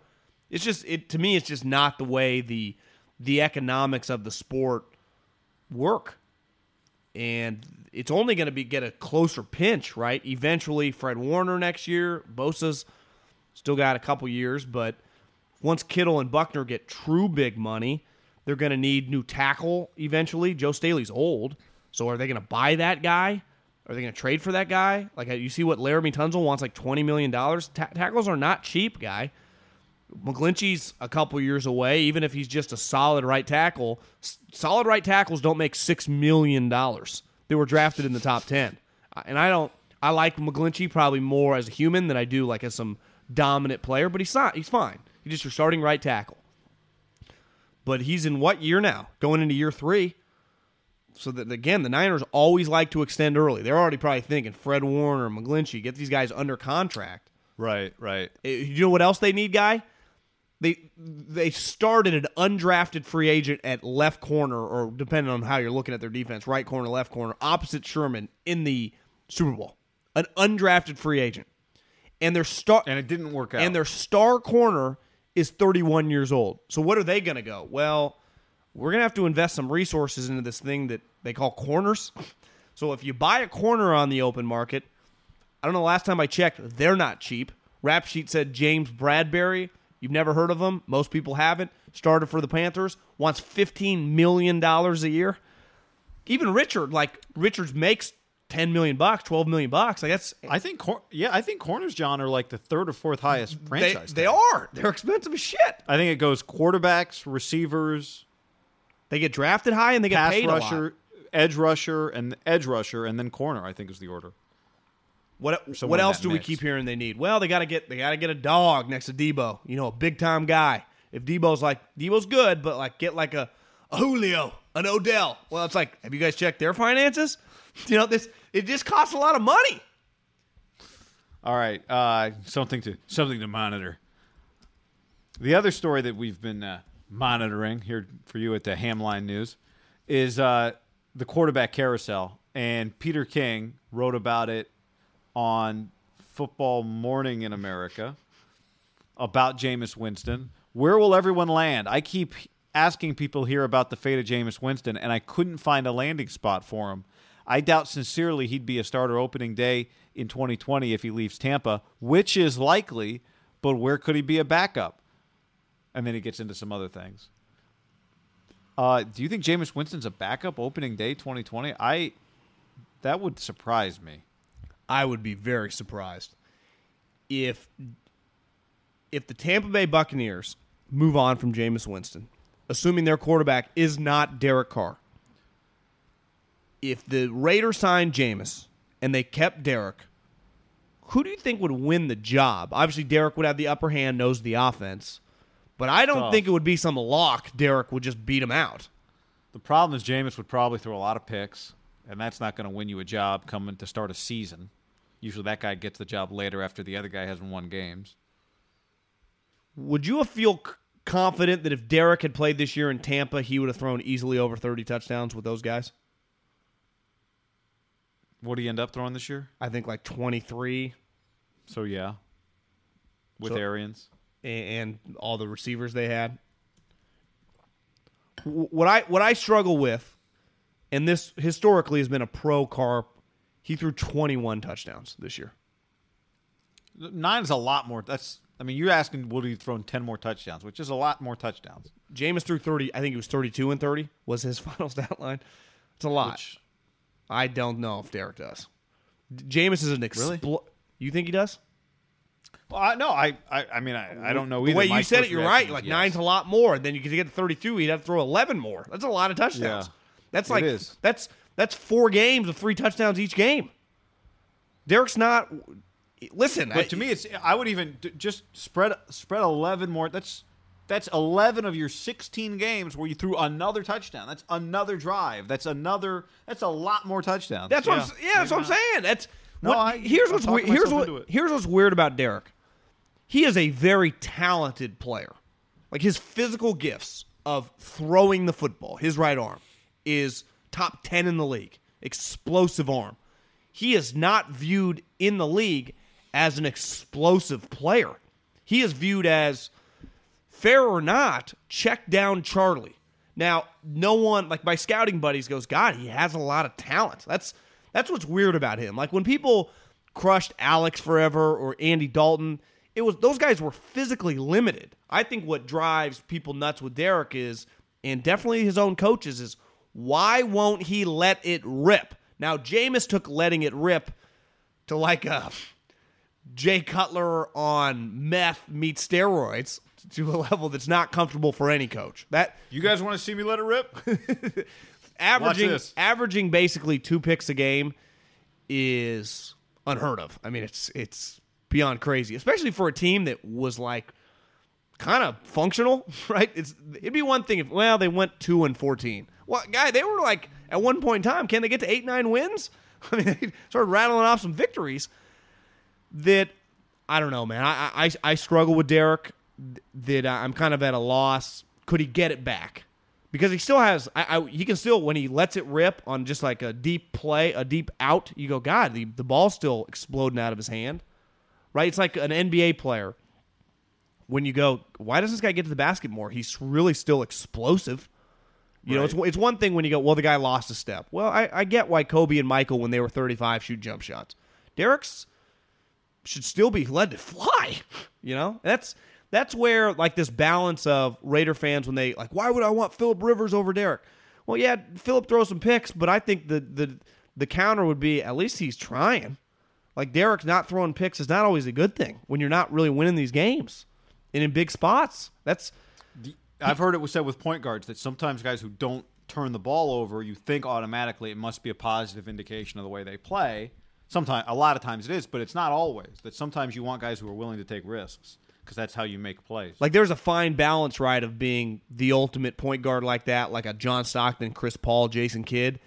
It's just, it to me, it's just not the way the the economics of the sport work and it's only going to be get a closer pinch, right? Eventually, Fred Warner next year. Bosa's still got a couple years, but once Kittle and Buckner get true big money, they're going to need new tackle eventually. Joe Staley's old, so are they going to buy that guy? Are they going to trade for that guy? Like you see what Laremy Tunsil wants, like twenty million dollars. Ta- tackles are not cheap, guy. McGlinchey's a couple years away. Even if he's just a solid right tackle, s- solid right tackles don't make six million dollars. They were drafted in the top ten, and I don't. I like McGlinchey probably more as a human than I do like as some dominant player. But he's not. He's fine. He's just your starting right tackle. But he's in what year now? Going into year three. So that again, the Niners always like to extend early. They're already probably thinking Fred Warner, McGlinchey, get these guys under contract. Right, right. Uh, You know what else they need, guy? They they started an undrafted free agent at left corner, or depending on how you're looking at their defense, right corner, left corner, opposite Sherman in the Super Bowl. An undrafted free agent, and their star And it didn't work out. and their star corner is 31 years old. So what are they going to go? Well, we're going to have to invest some resources into this thing that they call corners. So if you buy a corner on the open market, I don't know. Last time I checked, they're not cheap. Rap sheet said James Bradberry. You've never heard of him. Most people haven't. Started for the Panthers. Wants 15 million dollars a year. Even Richard, like Richards, makes 10 million bucks, 12 million bucks. Like that's I think, cor- yeah, I think corners, John, are like the third or fourth highest franchise. they tag. are. They're expensive as shit. I think it goes quarterbacks, receivers, They get drafted high and they get paid a lot. Edge rusher, and edge rusher, and then corner. I think is the order. What what else do we keep hearing they need? Well, they got to get they got to get a dog next to Deebo. You know, a big time guy. If Deebo's like Deebo's good, but like get like a, a Julio, an Odell. Well, it's like, have you guys checked their finances? You know, this it just costs a lot of money. All right, uh, something to something to monitor. The other story that we've been uh, monitoring here for you at the Hamline News is uh, the quarterback carousel, and Peter King wrote about it on Football Morning in America about Jameis Winston. Where will everyone land? I keep asking people here about the fate of Jameis Winston, and I couldn't find a landing spot for him. I doubt sincerely he'd be a starter opening day in 2020 if he leaves Tampa, which is likely, but where could he be a backup? And then he gets into some other things. Uh, do you think Jameis Winston's a backup opening day 2020? I that would surprise me. I would be very surprised if if the Tampa Bay Buccaneers move on from Jameis Winston, assuming their quarterback is not Derek Carr. If the Raiders signed Jameis and they kept Derek, who do you think would win the job? Obviously, Derek would have the upper hand, knows the offense. But I don't Tough. think it would be some lock. Derek would just beat him out. The problem is Jameis would probably throw a lot of picks, and that's not going to win you a job coming to start a season. Usually that guy gets the job later after the other guy hasn't won games. Would you feel confident that if Derek had played this year in Tampa, he would have thrown easily over 30 touchdowns with those guys? What do you end up throwing this year? I think like 23 So yeah, with So- Arians. And all the receivers they had. What I what I struggle with, and this historically has been a pro Carp, he threw 21 touchdowns this year. Nine is a lot more. That's I mean, you're asking would he thrown ten more touchdowns, which is a lot more touchdowns. Jameis threw 30. I think it was 32 and 30 was his final stat line. It's a lot. Which I don't know if Derek does. Jameis is an Really? You think he does? Well, I, no, I, I I mean I, I don't know The either. way My you said it, you're right. Like yes. nine's a lot more. Then you could get to 32. He'd have to throw 11 more. That's a lot of touchdowns. Yeah. That's like is. that's that's four games of three touchdowns each game. Derek's not. Listen, I- to me, it's I would even just spread spread eleven more. That's that's eleven of your sixteen games where you threw another touchdown. That's another drive. That's another. That's a lot more touchdowns. That's what I'm, Yeah. yeah, that's what I'm not. saying. That's No, what, I- here's I'm what's. Here's what here's what's weird about Derek. He is a very talented player. Like his physical gifts of throwing the football, his right arm is top 10 in the league. Explosive arm. He is not viewed in the league as an explosive player. He is viewed as fair or not, check down Charlie. Now, no one like my scouting buddies goes, God, he has a lot of talent. That's that's what's weird about him. Like when people crushed Alex forever or Andy Dalton, it was those guys were physically limited. I think what drives people nuts with Derek is, and definitely his own coaches, is why won't he let it rip? Now, Jameis took letting it rip to like a Jay Cutler on meth meets steroids to a level that's not comfortable for any coach. That You guys want to see me let it rip? averaging this. averaging basically two picks a game is unheard of. I mean, it's it's beyond crazy, especially for a team that was like kind of functional, right? It's it'd be one thing if well they went two and fourteen. Well, guy, they were like at one point in time, can they get to eight nine wins? I mean, they started rattling off some victories that I don't know, man. I I, I struggle with Derek. That I'm kind of at a loss. Could he get it back? Because he still has. I, I he can still when he lets it rip on just like a deep play, a deep out. You go, God, the the ball's still exploding out of his hand, right? It's like an NBA player. When you go, why does this guy get to the basket more? He's really still explosive. You know, it's it's one thing when you go, well, the guy lost a step. Well, I, I get why Kobe and Michael, when they were 35, shoot jump shots. Derek's should still be led to fly. You know, that's that's where like this balance of Raider fans when they like, why would I want Philip Rivers over Derek? Well, yeah, Philip throws some picks, but I think the the the counter would be at least he's trying. Like Derek not throwing picks is not always a good thing when you're not really winning these games and in big spots. That's I've heard it was said with point guards that sometimes guys who don't turn the ball over, you think automatically it must be a positive indication of the way they play. Sometimes, a lot of times it is, but it's not always. That sometimes you want guys who are willing to take risks because that's how you make plays. Like there's a fine balance, right, of being the ultimate point guard like that, like a John Stockton, Chris Paul, Jason Kidd,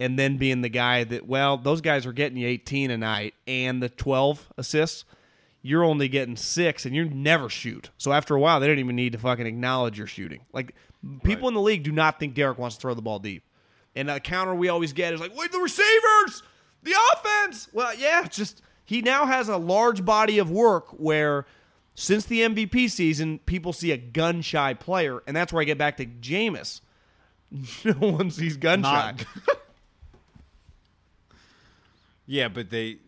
and then being the guy that, well, those guys are getting you 18 a night and the 12 assists. You're only getting six, and you never shoot. So after a while, they don't even need to fucking acknowledge your shooting. Like people in the league do not think Derek wants to throw the ball deep. And a counter we always get is like, wait, the receivers, the offense. Well, yeah, just he now has a large body of work where since the MVP season, people see a gun shy player, and that's where I get back to Jameis. No one sees gun shy. Yeah, but they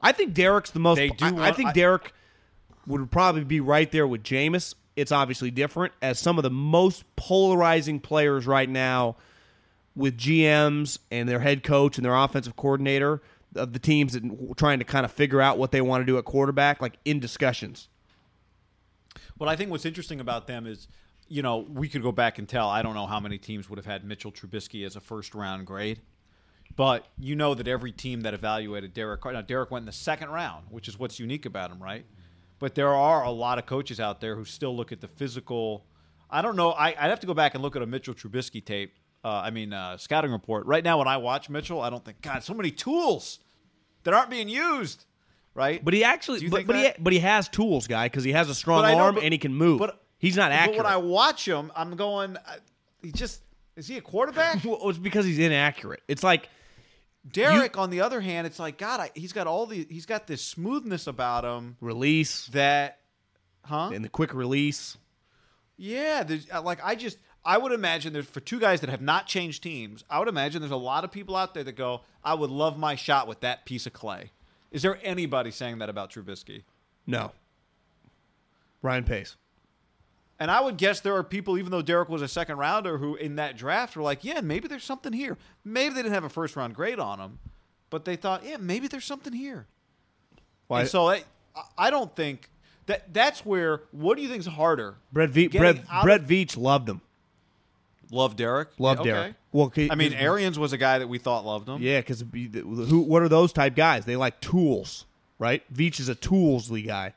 I think Derek's the most. They do I, I think I- Derek would probably be right there with Jameis. It's obviously different as some of the most polarizing players right now with GMs and their head coach and their offensive coordinator of the teams that trying to kind of figure out what they want to do at quarterback, like in discussions. But I think what's interesting about them is, you know, we could go back and tell. I don't know how many teams would have had Mitchell Trubisky as a first round grade, but you know that every team that evaluated Derek Carr, now Derek went in the second round, which is what's unique about him, right? But there are a lot of coaches out there who still look at the physical. I don't know. I, I'd have to go back and look at a Mitchell Trubisky tape. Uh, I mean, uh, scouting report. Right now, when I watch Mitchell, I don't think God, so many tools that aren't being used. Right, But he actually, but, but, he, but he has tools, guy, because he has a strong know, arm but- and he can move. but- he's not accurate. But when I watch him, I'm going. uh, He just is he a quarterback? Well, it's because he's inaccurate. It's like Derek, on the other hand, it's like God. I, he's got all the. He's got this smoothness about him release that, huh? and the quick release. Yeah, there's, uh, like I just I would imagine there's for two guys that have not changed teams. I would imagine there's a lot of people out there that go, I would love my shot with that piece of clay. Is there anybody saying that about Trubisky? No. Ryan Pace. And I would guess there are people, even though Derek was a second rounder, who in that draft were like, yeah, maybe there's something here. Maybe they didn't have a first round grade on him, but they thought, yeah, maybe there's something here. Why- And so I, I don't think that that's where. What do you think is harder? Brett, ve- Brett, Brett of- Veach loved him. Love Derek. Loved Yeah, Derek. okay. Well, I mean, Arians was a guy that we thought loved him. Yeah, because who? What are those type guys? They like tools, right? Veach is a toolsly guy.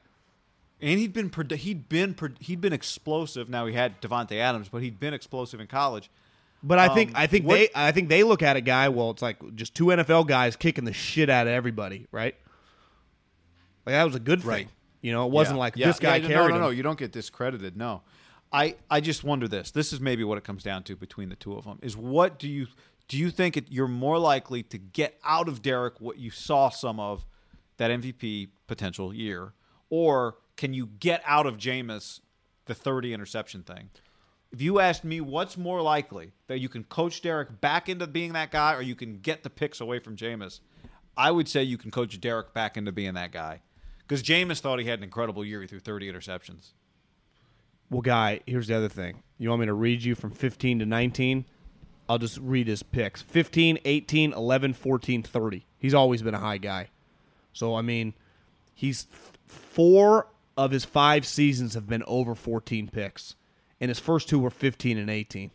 And he'd been he'd been he'd been explosive. Now he had Davante Adams, but he'd been explosive in college. But I think Um, I think what- they I think they look at a guy. Well, it's like just two NFL guys kicking the shit out of everybody, right? Like that was a good thing. Right. You know, it wasn't Yeah. like Yeah. this guy Yeah, carried No, no, no. him. You don't get discredited. No, I I just wonder this. This is maybe what it comes down to between the two of them. Is what do you do you think it, you're more likely to get out of Derek what you saw some of that MVP potential year, or can you get out of Jameis the 30 interception thing? If you asked me what's more likely that you can coach Derek back into being that guy or you can get the picks away from Jameis, I would say you can coach Derek back into being that guy. Because Jameis thought he had an incredible year. He threw 30 interceptions. Well, guy, here's the other thing. You want me to read you from 15 to 19? I'll just read his picks 15, 18, 11, 14, 30. He's always been a high guy. So, I mean, he's four of his five seasons have been over 14 picks, and his first two were 15 and 18.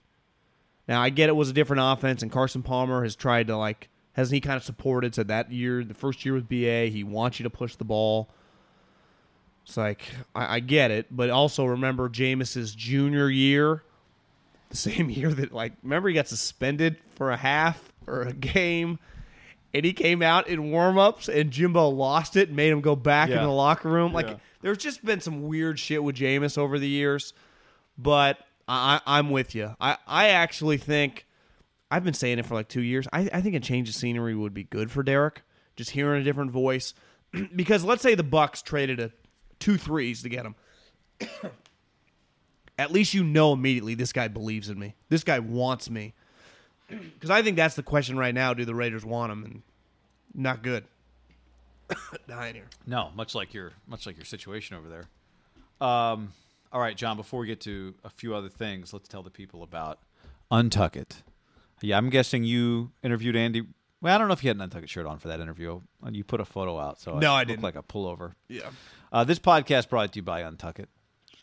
Now, I get it was a different offense, and Carson Palmer has tried to, like, hasn't he kind of supported, said that year, the first year with BA, he wants you to push the ball. It's like I, I get it, but also remember Jameis's junior year, the same year that like remember he got suspended for a half or a game, and he came out in warm-ups and Jimbo lost it and made him go back Yeah. in the locker room. Like Yeah. there's just been some weird shit with Jameis over the years, but I, I'm with you. I, I actually think I've been saying it for like two years. I, I think a change of scenery would be good for Derek. Just hearing a different voice, because let's say the Bucs traded a two threes to get him. At least you know immediately this guy believes in me. This guy wants me. Because I think that's the question right now. Do the Raiders want him? And not good. Dying here. No, much like your much like your situation over there. Um, all right, John. Before we get to a few other things, let's tell the people about Untuck It. Yeah, I'm guessing you interviewed Andy. Well, I don't know if you had an Untuck It shirt on for that interview. You put a photo out, so No, it I didn't. Like a pullover. Yeah. Uh, this podcast brought to you by Untuck It.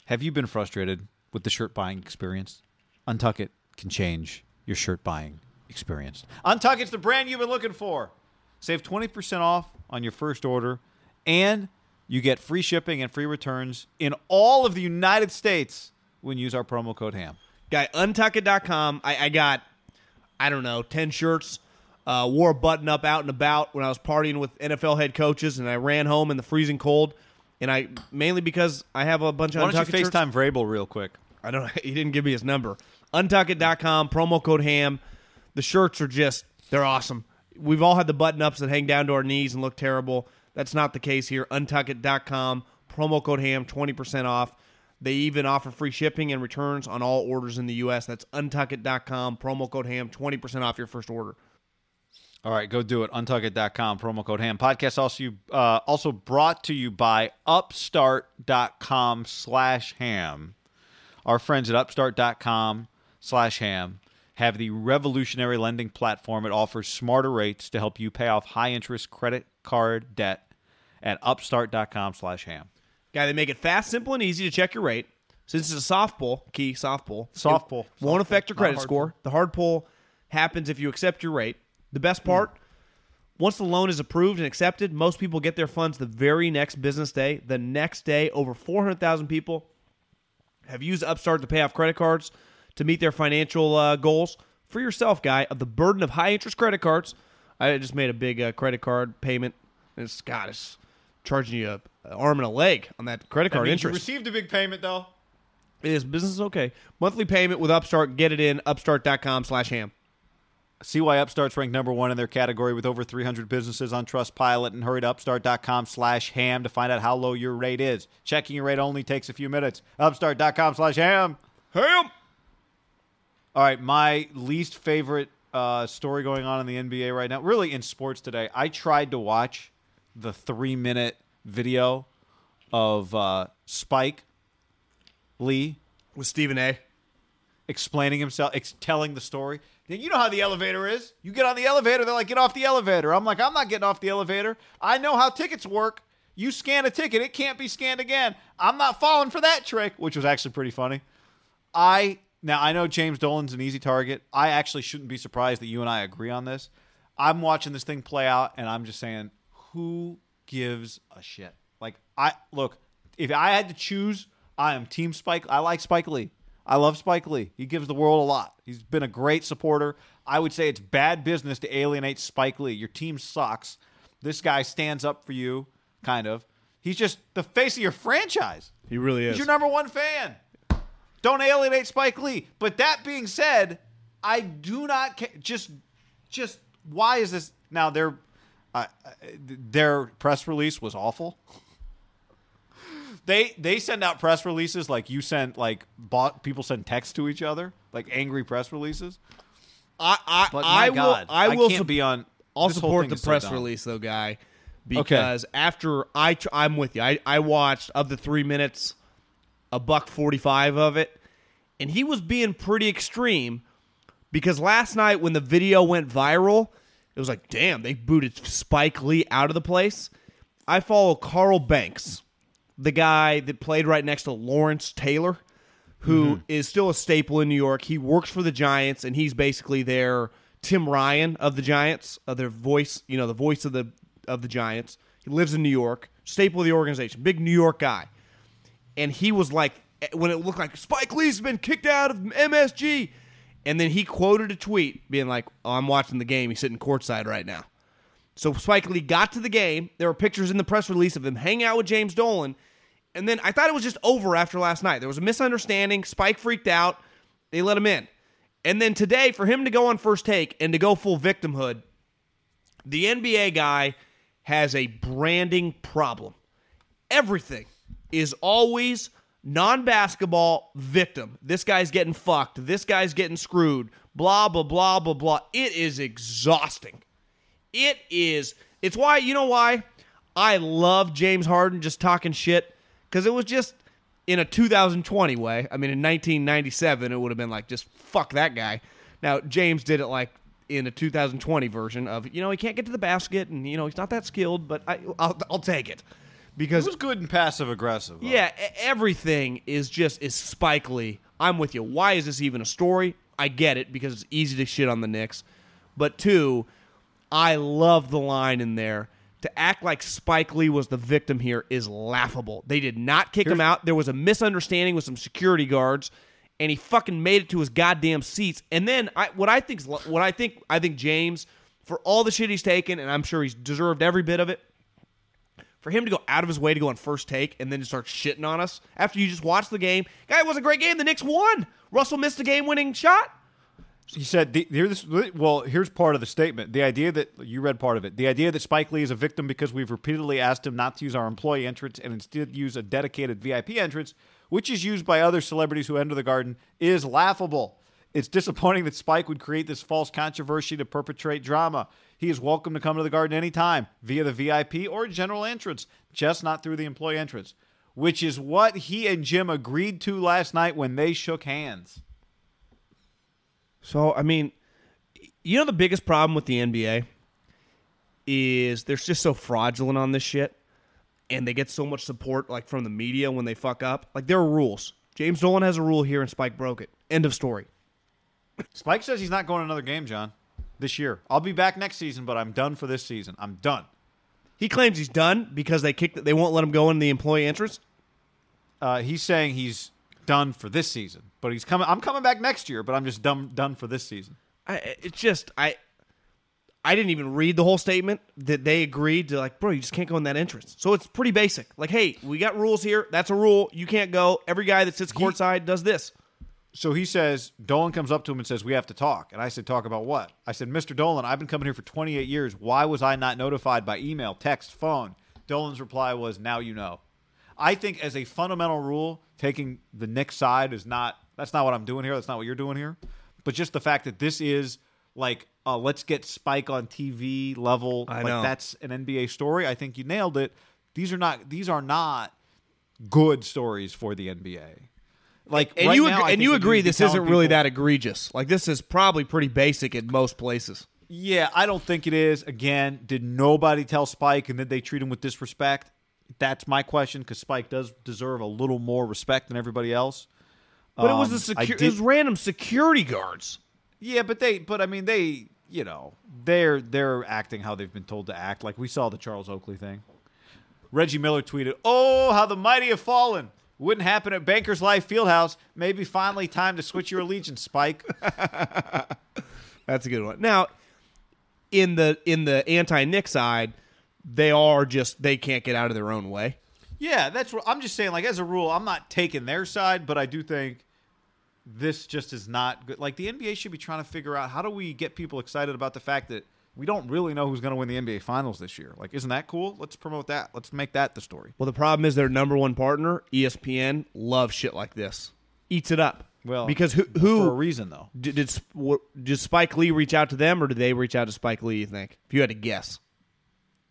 Have you been frustrated with the shirt buying experience? Untuck It can change your shirt buying experience. Untuck It's the brand you've been looking for. Save 20% off on your first order, and you get free shipping and free returns in all of the United States when you use our promo code HAM. Guy, untuckit.com. I, I got, I don't know, 10 shirts. Uh, wore a button up out and about when I was partying with NFL head coaches, and I ran home in the freezing cold. And I mainly because I have a bunch of Why don't Untuckit you shirts. FaceTime Vrabel real quick? I don't. He didn't give me his number. Untuckit.com promo code Ham. The shirts are just they're awesome. We've all had the button ups that hang down to our knees and look terrible. That's not the case here. Untuckit.com promo code Ham twenty percent off. They even offer free shipping and returns on all orders in the U.S. That's untuckit.com promo code Ham twenty percent off your first order. All right, go do it. Untuckit.com, promo code HAM. Podcast also uh, also brought to you by upstart.com slash ham. Our friends at upstart.com slash ham have the revolutionary lending platform. It offers smarter rates to help you pay off high interest credit card debt at upstart.com slash ham. Guy, they make it fast, simple, and easy to check your rate. Since it's a soft pull, key soft pull, Soft pull. won't affect your pull, credit score. The hard pull happens if you accept your rate. The best part, Once the loan is approved and accepted, most people get their funds the very next business day. The next day, over 400,000 people have used Upstart to pay off credit cards to meet their financial uh, goals. For yourself, guy, of the burden of high interest credit cards, I just made a big uh, credit card payment. And it's God, it's charging you a, an arm and a leg on that credit That card means you interest. received a big payment though. It is business is okay. Monthly payment with Upstart. Get it in upstart.com slash ham. See why Upstart's ranked number one in their category with over 300 businesses on Trustpilot and hurry to upstart.com slash ham to find out how low your rate is. Checking your rate only takes a few minutes. Upstart.com slash ham. Ham! All right, my least favorite uh, story going on in the NBA right now, really in sports today. I tried to watch the three minute video of uh, Spike Lee With Stephen A. explaining himself, ex- telling the story. Then you know how the elevator is. You get on the elevator, they're like, get off the elevator. I'm like, I'm not getting off the elevator. I know how tickets work. You scan a ticket, it can't be scanned again. I'm not falling for that trick, which was actually pretty funny. I now I know James Dolan's an easy target. I actually shouldn't be surprised that you and I agree on this. I'm watching this thing play out, and I'm just saying, who gives a shit? Like I look, if I had to choose, I am Team Spike. I like Spike Lee. I love Spike Lee. He gives the world a lot. He's been a great supporter. I would say it's bad business to alienate Spike Lee. Your team sucks. This guy stands up for you, kind of. He's just the face of your franchise. He really is. He's your number one fan. Don't alienate Spike Lee. But that being said, I do not ca- just just why is this now their uh, their press release was awful. They they send out press releases like you sent like bought people send text to each other like angry press releases. I, I, But I God, will, I will can't sup- be on. I'll support the is so press release though, guy, because after I tr- I'm with you. I I watched of the three minutes, a buck forty five of it, and he was being pretty extreme. Because last night when the video went viral, it was like, damn, they booted Spike Lee out of the place. I follow Carl Banks, the guy that played right next to Lawrence Taylor, who mm-hmm. is still a staple in New York. He works for the Giants, and he's basically their Tim Ryan of the Giants, of their voice, you know, the voice of the of the Giants. He lives in New York, staple of the organization, big New York guy. And he was like, eh, when it looked like Spike Lee's been kicked out of MSG, and then he quoted a tweet being like, "Oh, I'm watching the game. He's sitting courtside right now." So Spike Lee got to the game. There were pictures in the press release of him hanging out with James Dolan. And then I thought it was just over after last night. There was a misunderstanding. Spike freaked out. They let him in. And then today, for him to go on first take and to go full victimhood, the NBA guy has a branding problem. Everything is always non basketball victim. This guy's getting fucked. This guy's getting screwed. Blah, blah, blah, blah, blah. It is exhausting. It is. It's why, you know why? I love James Harden just talking shit because it was just in a 2020 way. I mean, in 1997, it would have been like, just fuck that guy. Now, James did it like in a 2020 version of, you know, he can't get to the basket and, you know, he's not that skilled, but I, I'll, I'll take it. It Because was good and passive aggressive. yeah, everything is just is Spike Lee. I'm with you. Why is this even a story? I get it because it's easy to shit on the Knicks, but two, I love the line in there. To act like Spike Lee was the victim here is laughable. They did not kick him out. There was a misunderstanding with some security guards, and he fucking made it to his goddamn seats. And then I, what I think, what I think, I think James, for all the shit he's taken, and I'm sure he's deserved every bit of it for him to go out of his way to go on first take and then start shitting on us after you just watched the game. Guy, it was a great game. The Knicks won. Russell missed a game winning shot. He said, the, here this, well, here's part of the statement. The idea that, you read part of it, the idea that Spike Lee is a victim because we've repeatedly asked him not to use our employee entrance and instead use a dedicated VIP entrance, which is used by other celebrities who enter the garden, is laughable. It's disappointing that Spike would create this false controversy to perpetrate drama. He is welcome to come to the garden anytime via the VIP or general entrance, just not through the employee entrance, which is what he and Jim agreed to last night when they shook hands. So, I mean, you know the biggest problem with the NBA is they're just so fraudulent on this shit and they get so much support like from the media when they fuck up. Like there are rules. James Dolan has a rule here and Spike broke it. End of story. Spike says he's not going another game, John. This year. I'll be back next season, but I'm done for this season. I'm done. He claims he's done because they kicked. They won't let him go in the employee entrance. Uh, he's saying he's done for this season, but he's coming. I'm coming back next year, but I'm just done done for this season. I, it's just I. I didn't even read the whole statement that they agreed to. Like, bro, you just can't go in that entrance. So it's pretty basic. Like, hey, we got rules here. That's a rule. You can't go. Every guy that sits courtside does this. So he says, Dolan comes up to him and says, We have to talk. And I said, Talk about what? I said, Mr. Dolan, I've been coming here for 28 years. Why was I not notified by email, text, phone? Dolan's reply was, Now you know. I think as a fundamental rule, taking the Knicks side is not, that's not what I'm doing here. That's not what you're doing here. But just the fact that this is like, uh, let's get Spike on TV level. I like know. that's an NBA story. I think you nailed it. These are not, these are not good stories for the NBA. Like, And right you now, ag- and you agree need to be this isn't really people- that egregious. Like this is probably pretty basic in most places. Yeah, I don't think it is. Again, did nobody tell Spike and did they treat him with disrespect? That's my question because Spike does deserve a little more respect than everybody else. But it was Um, the secu- did- it was random security guards. Yeah, but they, but I mean, they, you know, they're they're acting how they've been told to act. Like we saw the Charles Oakley thing. Reggie Miller tweeted, "Oh, how the mighty have fallen." Wouldn't happen at Bankers Life Fieldhouse. Maybe finally time to switch your allegiance, Spike. That's a good one. Now, in the in the anti Knick side, they are just they can't get out of their own way. Yeah, that's what I'm just saying. Like as a rule, I'm not taking their side, but I do think this just is not good. Like the NBA should be trying to figure out how do we get people excited about the fact that we don't really know who's going to win the NBA Finals this year. Like, isn't that cool? Let's promote that. Let's make that the story. Well, the problem is their number one partner, ESPN, loves shit like this. Eats it up. Well, because who for a reason though. did did, did Spike Lee reach out to them or did they reach out to Spike Lee? You think? If you had to guess,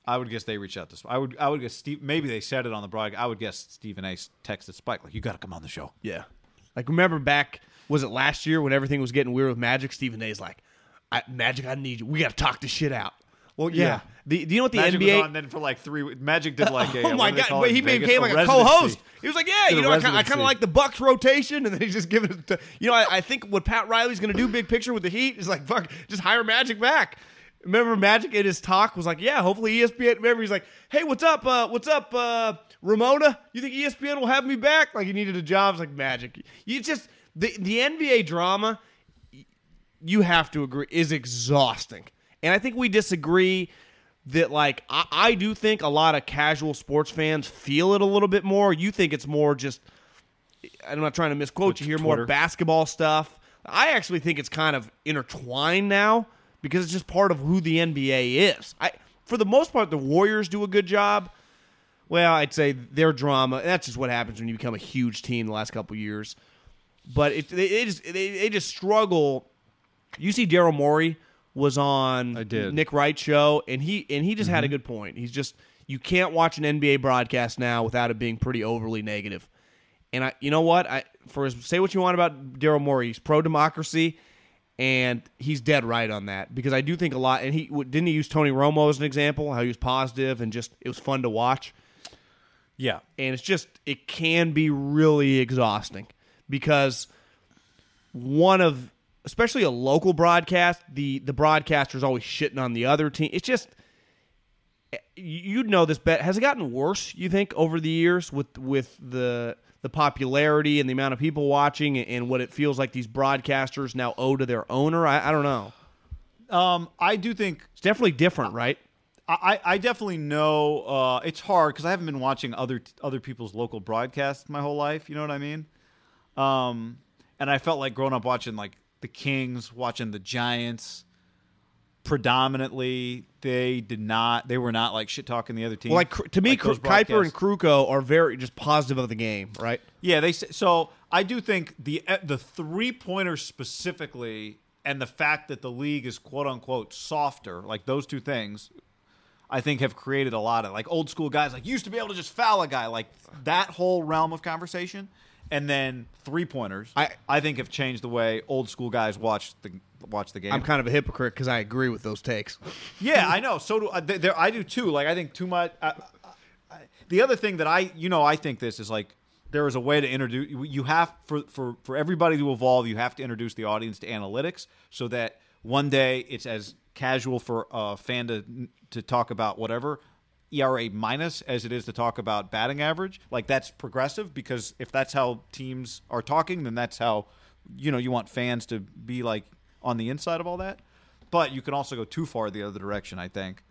I would guess they reach out to. I would. I would guess Steve. Maybe they said it on the broadcast. I would guess Stephen A. texted Spike like, "You got to come on the show." yeah. Like remember back was it last year when everything was getting weird with Magic? Stephen A's like, I, Magic, I need you. We got to talk this shit out. Well, yeah. Yeah. The, do you know what the Magic NBA? was on then for like three. Magic did like a. oh my what do they god! But he Vegas? became like a residency. co-host. He was like, "Yeah, you a know, I, kind of like the Bucks rotation," and then he just given it to you know. I, I think what Pat Riley's going to do, big picture with the Heat, is like, "Fuck, just hire Magic back." Remember, Magic in his talk was like, "Yeah, hopefully ESPN." Remember, he's like, "Hey, what's up? Uh, what's up, uh, Ramona? You think ESPN will have me back?" Like he needed a job. It's like Magic. You just the the NBA drama you have to agree is exhausting. And I think we disagree that like I, I do think a lot of casual sports fans feel it a little bit more. You think it's more just I'm not trying to misquote you here, more basketball stuff. I actually think it's kind of intertwined now because it's just part of who the NBA is. I for the most part the Warriors do a good job. Well, I'd say their drama. That's just what happens when you become a huge team the last couple years. But it, they, they just they, they just struggle. You see, Daryl Morey was on I did. Nick Wright show, and he and he just had a mm-hmm. good point. He's just you can't watch an NBA broadcast now without it being pretty overly negative. And I, you know what? I for his, say what you want about Daryl Morey, he's pro democracy, and he's dead right on that because I do think a lot. And he didn't he use Tony Romo as an example, how he was positive and just it was fun to watch Yeah, and it's just it can be really exhausting because one of especially a local broadcast the the broadcaster's always shitting on the other team it's just you'd know this bet has it gotten worse you think over the years with with the the popularity and the amount of people watching and what it feels like these broadcasters now owe to their owner i, I don't know um, I do think it's definitely different right I, I definitely know uh, it's hard because I haven't been watching other other people's local broadcasts my whole life. You know what I mean? Um, and I felt like growing up watching like the Kings, watching the Giants. Predominantly, they did not. They were not like shit talking the other team. well, like to me Like kuiper and Krukow are very just positive of the game right Yeah, they say, so I do think the the three pointers specifically, and the fact that the league is quote unquote softer, like those two things, I think have created a lot of like old school guys like used to be able to just foul a guy like that whole realm of conversation, and then three pointers. I- I think have changed the way old school guys watch the watch the game. i'm kind of a hypocrite because i agree with those takes Yeah, I know. So do uh, I. There, I do too. Like I think too much. I, I, the other thing that I, you know, I think this is like there is a way to introduce. You have for for for everybody to evolve. You have to introduce the audience to analytics so that one day it's as casual for a fan to to talk about whatever ERA minus as it is to talk about batting average. Like that's progressive because if that's how teams are talking, then that's how you know you want fans to be like on the inside of all that. But you can also go too far the other direction, I think,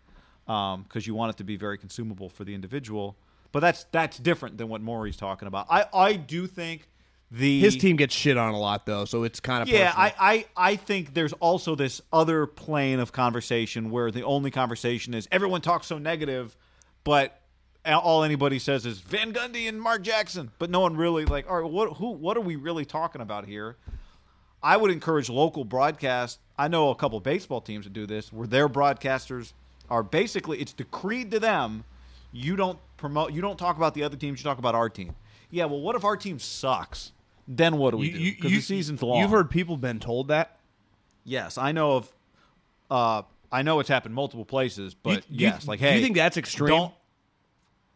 um, because you want it to be very consumable for the individual. But that's that's different than what Morey's talking about. I I do think the His team gets shit on a lot though, so it's kind of yeah, personal. I, I, I think there's also this other plane of conversation where the only conversation is everyone talks so negative, but all anybody says is Van Gundy and Mark Jackson, but no one really like, all right, what who what are we really talking about here? I would encourage local broadcast. I know a couple baseball teams that do this, where their broadcasters are basically it's decreed to them. You don't promote. You don't talk about the other teams. You talk about our team. Yeah, well, what if our team sucks? Then what do we do? Because the season's long. You've heard people been told that. Yes, I know of. Uh, I know it's happened multiple places, but You- you- yes, like do hey, you think that's extreme? Don't.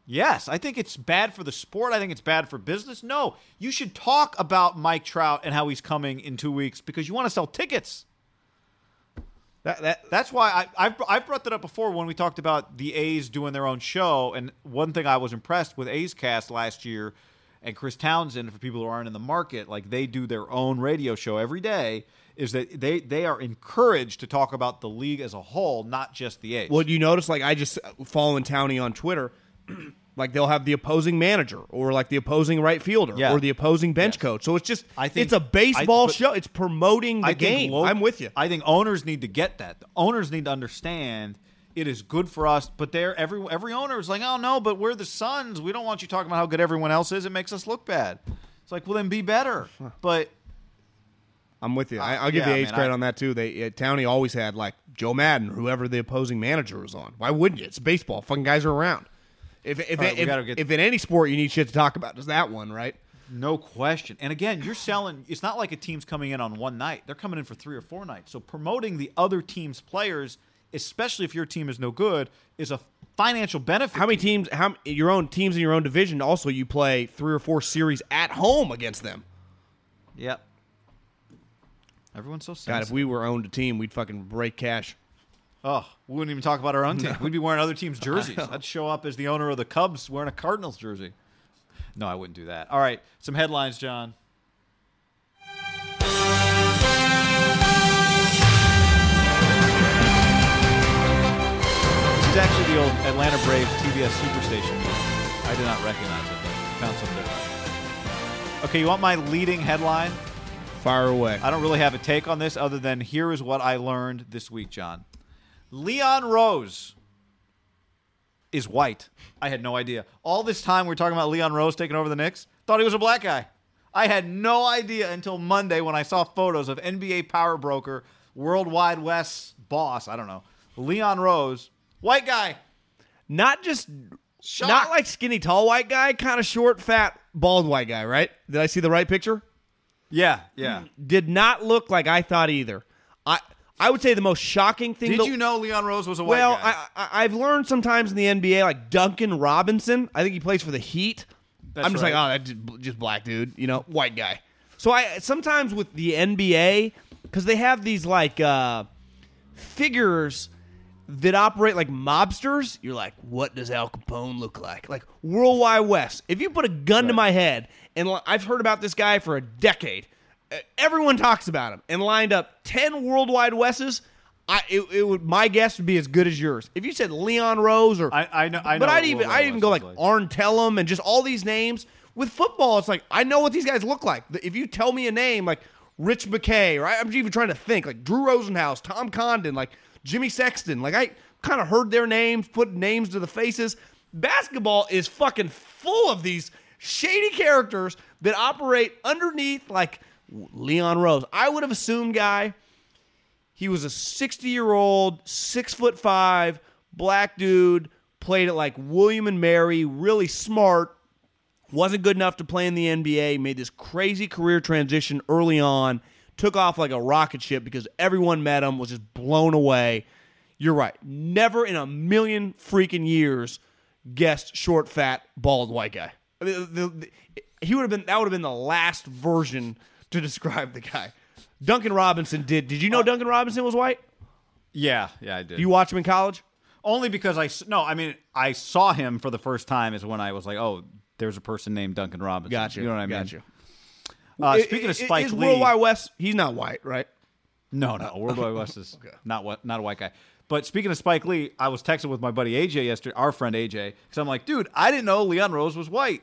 Yes, I think it's bad for the sport. I think it's bad for business. No, you should talk about Mike Trout and how he's coming in two weeks because you want to sell tickets. That, that That's why I, I've, I've brought that up before when we talked about the A's doing their own show. And one thing I was impressed with A's Cast last year and Chris Townsend, for people who aren't in the market, like they do their own radio show every day, is that they, they are encouraged to talk about the league as a whole, not just the A's. Well, you notice, like I just uh, following Towney on Twitter, like they'll have the opposing manager or like the opposing right fielder Yeah. or the opposing bench Yes. coach. So it's just I think- it's a baseball I- show. It's promoting the I game. lo- I'm with you. I think owners need to get that. The owners need to understand it is good for us, but they're every every owner is like, oh no, but we're the Suns. We don't want you talking about how good everyone else is. It makes us look bad. It's like, well, then be better. But I'm with you. I, I'll give yeah, the A's man, credit I- on that too. They uh, Towney always had like Joe Maddon, or whoever the opposing manager was on. Why wouldn't you? It's baseball. Fucking guys are around. If if All right, we if, get- if in any sport you need shit to talk about, it's that one, right? no question. And again, you're selling. It's not like a team's coming in on one night. They're coming in for three or four nights. So promoting the other team's players, especially if your team is no good, is a financial benefit. How many teams? How your own teams in your own division? Also, you play three or four series at home against them. Yep. Everyone's so God, if we were owned a team, we'd fucking break cash. Oh, we wouldn't even talk about our own team. We'd be wearing other teams' jerseys. I'd show up as the owner of the Cubs wearing a Cardinals jersey. No, I wouldn't do that. All right, some headlines, John. This is actually the old Atlanta Braves TBS Superstation. I did not recognize it, but found something different. Okay, you want my leading headline? Fire away. I don't really have a take on this other than here is what I learned this week, John. Leon Rose is white. I had no idea. All this time we are talking about Leon Rose taking over the Knicks. Thought he was a black guy. I had no idea until Monday when I saw photos of NBA power broker, Worldwide Wes boss, I don't know, Leon Rose, white guy. Not just not like skinny tall white guy, kind of short, fat, bald white guy, right? Did I see the right picture? Yeah, yeah. Did not look like I thought either. I I would say the most shocking thing. Did to- you know Leon Rose was a white Well, guy? I, I I've learned sometimes in the NBA, like Duncan Robinson. I think he plays for the Heat. That's I'm just right. like, oh, that's just, black dude, you know, white guy. So I sometimes with the NBA because they have these like uh, figures that operate like mobsters. You're like, what does Al Capone look like? Like Worldwide Wes. If you put a gun to my head, and I've heard about this guy for a decade, everyone talks about him, and lined up ten Worldwide Wests. I it, it would my guess would be as good as yours. If you said Leon Rose or I, I know. I know but I'd even I'd even go looks like Arn Tellem and just all these names. With football, it's like I know what these guys look like. If you tell me a name like Rich McKay, right? I'm even trying to think like Drew Rosenhaus, Tom Condon, like Jimmy Sexton. Like I kind of heard their names, put names to the faces. Basketball is fucking full of these shady characters that operate underneath like Leon Rose. I would have assumed guy he was a 60 year old, six foot five, black dude, played at like William and Mary, really smart, wasn't good enough to play in the NBA, made this crazy career transition early on, took off like a rocket ship because everyone met him, was just blown away. You're right. Never in a million freaking years guessed short, fat, bald white guy. The- the- he would have been that would have been the last version to describe the guy. Duncan Robinson did. Did you know Duncan Robinson was white? Yeah, yeah, I did. You watch him in college? Only because I s- no, I mean I saw him for the first time is when I was like, oh, there's a person named Duncan Robinson. Gotcha. You know what I mean? Gotcha. Uh, speaking of Spike is Lee, Worldwide Wes, he's not white, right? no, no, Worldwide Wes is not what not a white guy. But speaking of Spike Lee, I was texting with my buddy AJ yesterday, our friend AJ, because I'm like, dude, I didn't know Leon Rose was white,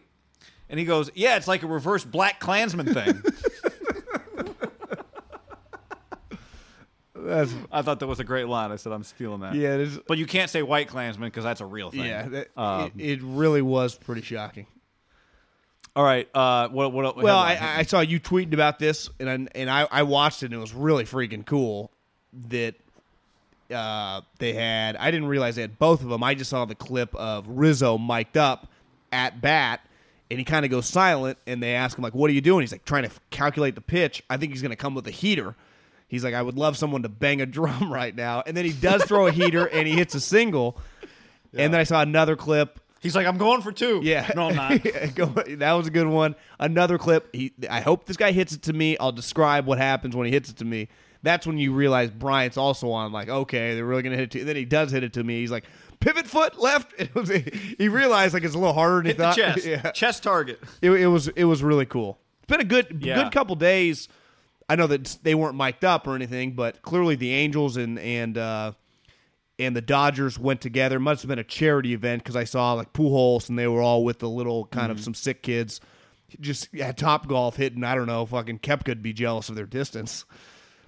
and he goes, yeah, it's like a reverse Black Klansman thing. That's I thought that was a great line. I said I'm stealing that. yeah, it is. But you can't say white Klansman because that's a real thing. Yeah, that, Um, it, it really was pretty shocking. all right. Uh, what? What? Well, I? I saw you tweeting about this, and I, and I, I watched it, and it was really freaking cool that uh, they had. I didn't realize they had both of them. I just saw the clip of Rizzo mic'd up at bat, and he kind of goes silent, and they ask him like, "What are you doing?" He's like trying to calculate the pitch. I think he's going to come with a heater. He's like, "I would love someone to bang a drum right now," and then he does throw a heater, and he hits a single. And then I saw another clip He's like, I'm going for two. yeah, No, I'm not. That was a good one. Another clip. He, I hope this guy hits it to me. I'll describe what happens when he hits it to me. That's when you realize Bryant's also on. Like, okay, they're really gonna hit it. To, and then he does hit it to me. He's like, pivot foot left. It was, he realized like it's a little harder than Hit he thought. chest. Yeah, Chest target. it, it was it was really cool. It's been a good Yeah. good couple days. I know that they weren't mic'd up or anything, but clearly the Angels and and uh, and the Dodgers went together. Must have been a charity event because I saw like Pujols and they were all with the little kind Mm-hmm. of some sick kids. Just at Top Golf hitting. I don't know. Fucking Koepka'd be jealous of their distance.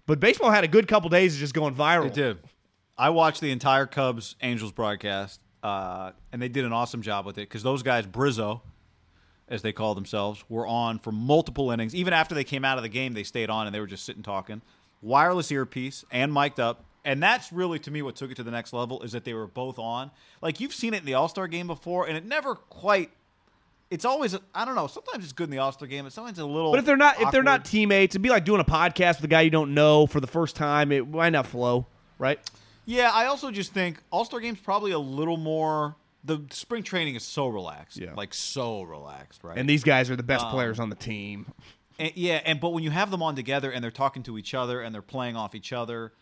But baseball had a good couple days of just going viral. It did. I watched the entire Cubs Angels broadcast, uh, and they did an awesome job with it because those guys, Bryzzo, as they call themselves, were on for multiple innings. Even after they came out of the game, they stayed on and they were just sitting talking. Wireless earpiece and mic'd up. And that's really, to me, what took it to the next level is that they were both on. Like, you've seen it in the All Star game before, and it never quite. It's always, I don't know, sometimes it's good in the All Star game, but sometimes it's a little. But if they're not if they're not teammates, it'd be like doing a podcast with a guy you don't know for the first time. It might not flow, right? Yeah, I also just think All Star Game's probably a little more. The spring training is so relaxed, Yeah. like so relaxed, right? And these guys are the best Um, players on the team. And- yeah, and but when you have them on together and they're talking to each other and they're playing off each other,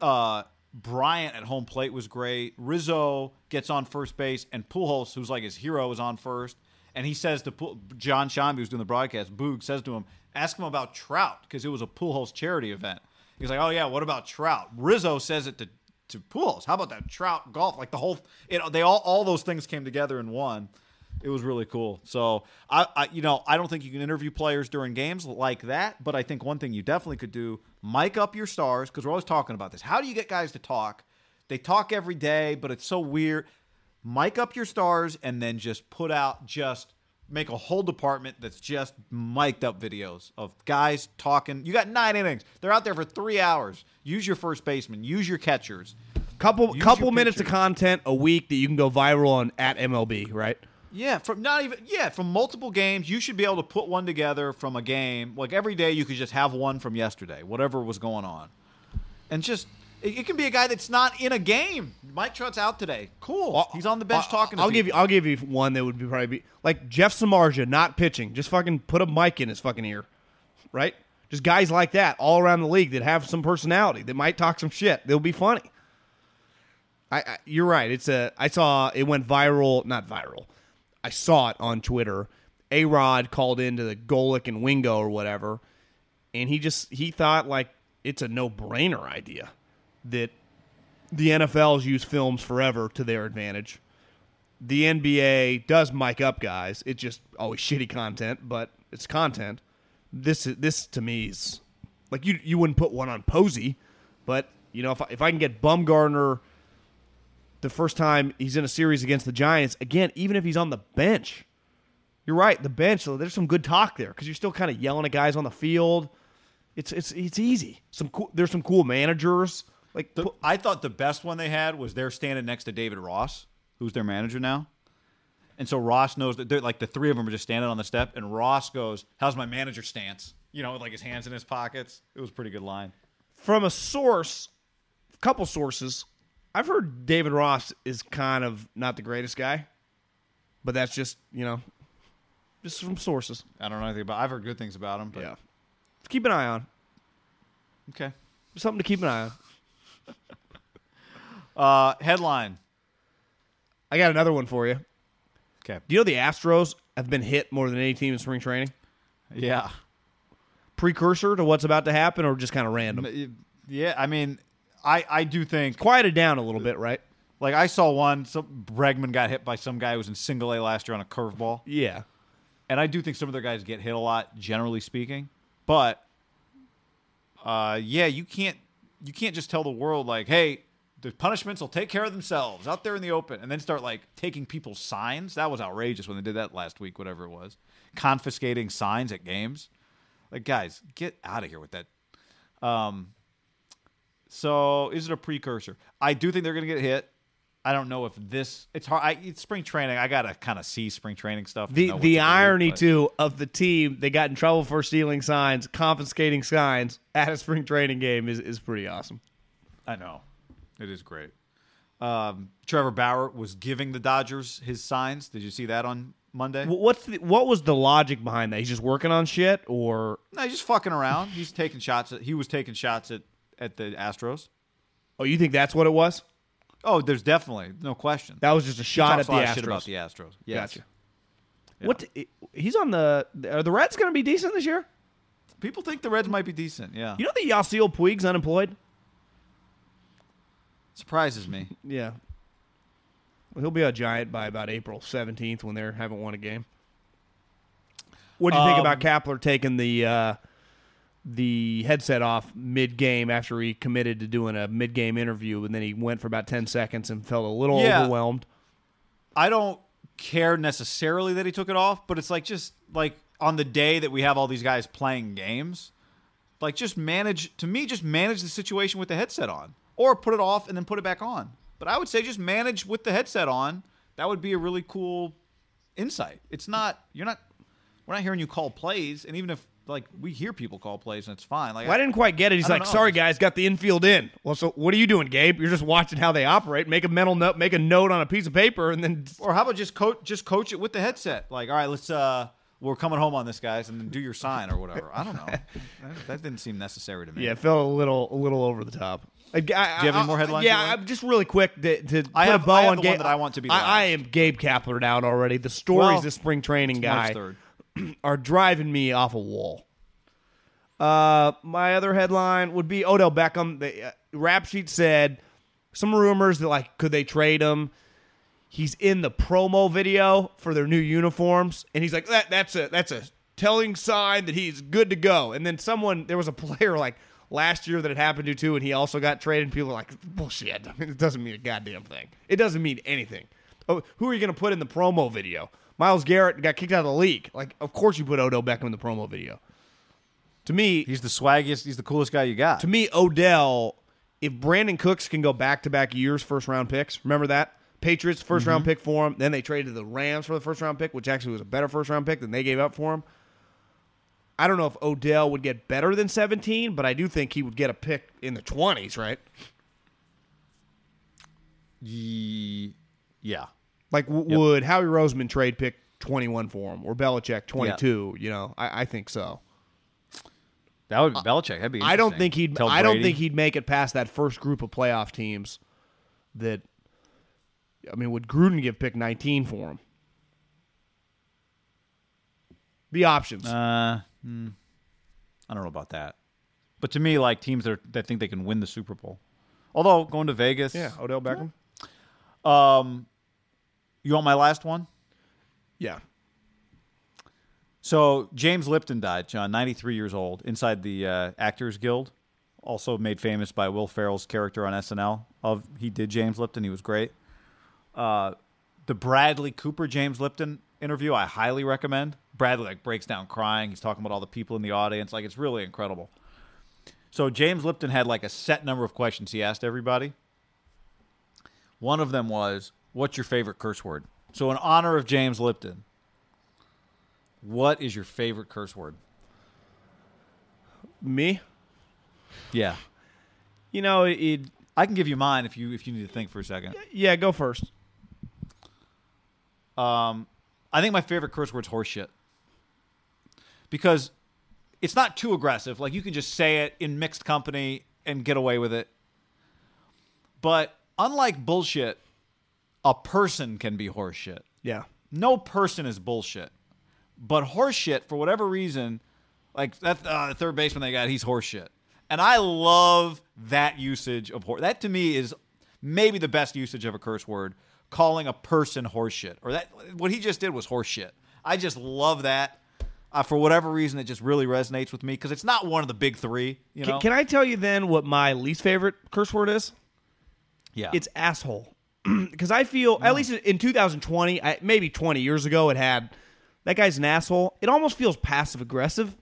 uh, Bryant at home plate was great. Rizzo gets on first base, and Pujols, who's like his hero, is on first. And he says to Pu- Jon Sciambi, who's doing the broadcast, Boog says to him, "Ask him about Trout because it was a Pujols charity event." He's like, "Oh yeah, what about Trout?" Rizzo says it to to Pujols. How about that Trout golf? Like the whole, it, they all all those things came together in one. It was really cool. So I, I, you know, I don't think you can interview players during games like that, but I think one thing you definitely could do: mic up your stars because we're always talking about this. How do you get guys to talk? They talk every day, but it's so weird. Mic up your stars and then just put out just make a whole department that's just mic'd up videos of guys talking. You got nine innings. They're out there for three hours. Use your first baseman. Use your catchers. Couple Use couple minutes of content a week that you can go viral on at MLB, right? Yeah, from not even yeah, from multiple games, you should be able to put one together from a game. Like every day, you could just have one from yesterday, whatever was going on, and just it, it can be a guy that's not in a game. Mike Trout's out today. Cool, he's on the bench I'll- talking. To I'll give you. I'll give you one that would be probably be like Jeff Samardzija not pitching, just fucking put a mic in his fucking ear, right? Just guys like that all around the league that have some personality that might talk some shit. They'll be funny. I, I you're right. It's a I saw it went viral, not viral. I saw it on Twitter. A Rod called into the Golic and Wingo or whatever, and he just he thought like it's a no brainer idea that the NFL's used films forever to their advantage. The NBA does mic up guys. It's just always shitty content, but it's content. This this to me is like you you wouldn't put one on Posey, but you know if I, if I can get Bumgarner the first time he's in a series against the Giants again, even if he's on the bench, you're right. The bench, there's some good talk there because you're still kind of yelling at guys on the field. It's it's it's easy. Some cool, there's some cool managers like The- I thought the best one they had was they're standing next to David Ross, who's their manager now. And so Ross knows that they're like the three of them are just standing on the step, and Ross goes, "How's my manager stance?" You know, with like his hands in his pockets. It was a pretty good line. from a source, a couple sources, I've heard David Ross is kind of not the greatest guy, but that's just you know, just from sources. I don't know anything about. I've heard good things about him, but Yeah, keep an eye on. Okay. Something to keep an eye on. Uh, headline. I got another one for you. Okay. Do you know the Astros have been hit more than any team in spring training? Yeah. Precursor to what's about to happen, or just kind of random? Yeah. I mean, I I do think Quieted down a little bit, right? like I saw one. Some Bregman got hit by some guy who was in single A last year on a curveball, Yeah. and I do think some of their guys get hit a lot, generally speaking. But uh, yeah, you can't you can't just tell the world like, hey, the punishments will take care of themselves out there in the open, and then start like taking people's signs. That was outrageous when they did that last week, whatever it was, confiscating signs at games. Like, guys, get out of here with that. Um, so is it a precursor? I do think they're going to get hit. I don't know if this. It's hard. I, it's spring training. I gotta kind of see spring training stuff. The the do, irony but- too of the team they got in trouble for stealing signs, confiscating signs at a spring training game is, is pretty awesome. I know. It is great. Um, Trevor Bauer was giving the Dodgers his signs. Did you see that on Monday? What's the, what was the logic behind that? He's just working on shit, or no, he's just fucking around. He's taking shots. At, he was taking shots at, at the Astros. oh, you think that's what it was? Oh, there's definitely no question. That was just a shot at the Astros. about the Astros. Yes. Gotcha. What? He's on the. Are the Reds going to be decent this year? People think the Reds might be decent. Yeah, You know that Yasiel Puig's unemployed. Surprises me. Yeah. Well, he'll be a giant by about April seventeenth when they haven't won a game. What do you think Um, about Kapler taking the uh, the headset off mid game after he committed to doing a mid game interview, and then he went for about ten seconds and felt a little Yeah. overwhelmed? I don't care necessarily that he took it off, but it's like just like on the day that we have all these guys playing games, like just manage to me just manage the situation with the headset on or put it off and then put it back on. But I would say just manage with the headset on. That would be a really cool insight. It's not you're not we're not hearing you call plays and even if like we hear people call plays and it's fine. Like Well, I didn't quite get it. He's like, know. "Sorry, guys, got the infield in." Well, so what are you doing, Gabe? You're just watching how they operate. Make a mental note. Make a note on a piece of paper, and then Or how about just coach just coach it with the headset? Like, all right, let's uh we're coming home on this guys and then do your sign or whatever. I don't know. that, that didn't seem necessary to me. Yeah, it felt a little a little over the top. I, I, Do you have any more headlines Yeah. I'm just really quick to, to I put have- a bow I have on the Gabe. one that I want to be I, I am Gabe Kapler out already. The stories Well, this spring training March guy are driving me off a wall. Uh, my other headline would be Odell Beckham. The uh, rap sheet said some rumors that like could they trade him? He's in the promo video for their new uniforms, and he's like that. That's a that's a telling sign that he's good to go. And then someone there was a player like last year that it happened to too, and he also got traded. And people are like bullshit. I mean, it doesn't mean a goddamn thing. It doesn't mean anything. Oh, who are you going to put in the promo video? Myles Garrett got kicked out of the league. Like, of course you put Odell Beckham in the promo video. To me, He's the swaggiest. He's the coolest guy you got. to me, Odell, if Brandin Cooks can go back to back years first round picks, remember that? Patriots 1st round mm-hmm. pick for him. Then they traded the Rams for the first round pick, which actually was a better first round pick than they gave up for him. I don't know if Odell would get better than 17, but I do think he would get a pick in the 20s, right? Ye- yeah. Like, w- would Howie Roseman trade pick 21 for him or Belichick 22? You know, I, I think so. That would be Belichick. That'd be. I don't think he'd. Tell I don't think he'd make it past that first group of playoff teams. That, I mean, would Gruden give pick nineteen for him? The options. Uh, hmm. I don't know about that. But to me, like teams that, are, that think they can win the Super Bowl. Although going to Vegas. yeah, Odell Beckham. Um, you want my last one? Yeah, So James Lipton died, John, 93 years old, inside the uh, Actors Guild. Also made famous by Will Ferrell's character on SNL. Of he did James Lipton. He was great. Uh, the Bradley Cooper James Lipton interview I highly recommend. Bradley like breaks down crying. He's talking about all the people in the audience. Like it's really incredible. So James Lipton had like a set number of questions he asked everybody. One of them was, "What's your favorite curse word?" So in honor of James Lipton, what is your favorite curse word? me. Yeah, You know, it. I can give you mine if you if you need to think for a second. Yeah, go first. Um, I think my favorite curse word's horseshit. Because it's not too aggressive. Like you can just say it in mixed company and get away with it. But unlike bullshit, a person can be horseshit. Yeah. No person is bullshit. But horseshit, for whatever reason, like that uh, third baseman they got, he's horseshit. And I love that usage of horse. That to me is maybe the best usage of a curse word, calling a person horseshit. Or that what he just did was horseshit. I just love that. Uh, for whatever reason, it just really resonates with me because it's not one of the big three. You know, Can, can I tell you then what my least favorite curse word is? yeah, It's asshole. Because I feel, at least in 2020, I, maybe 20 years ago, it had that guy's an asshole. It almost feels passive aggressive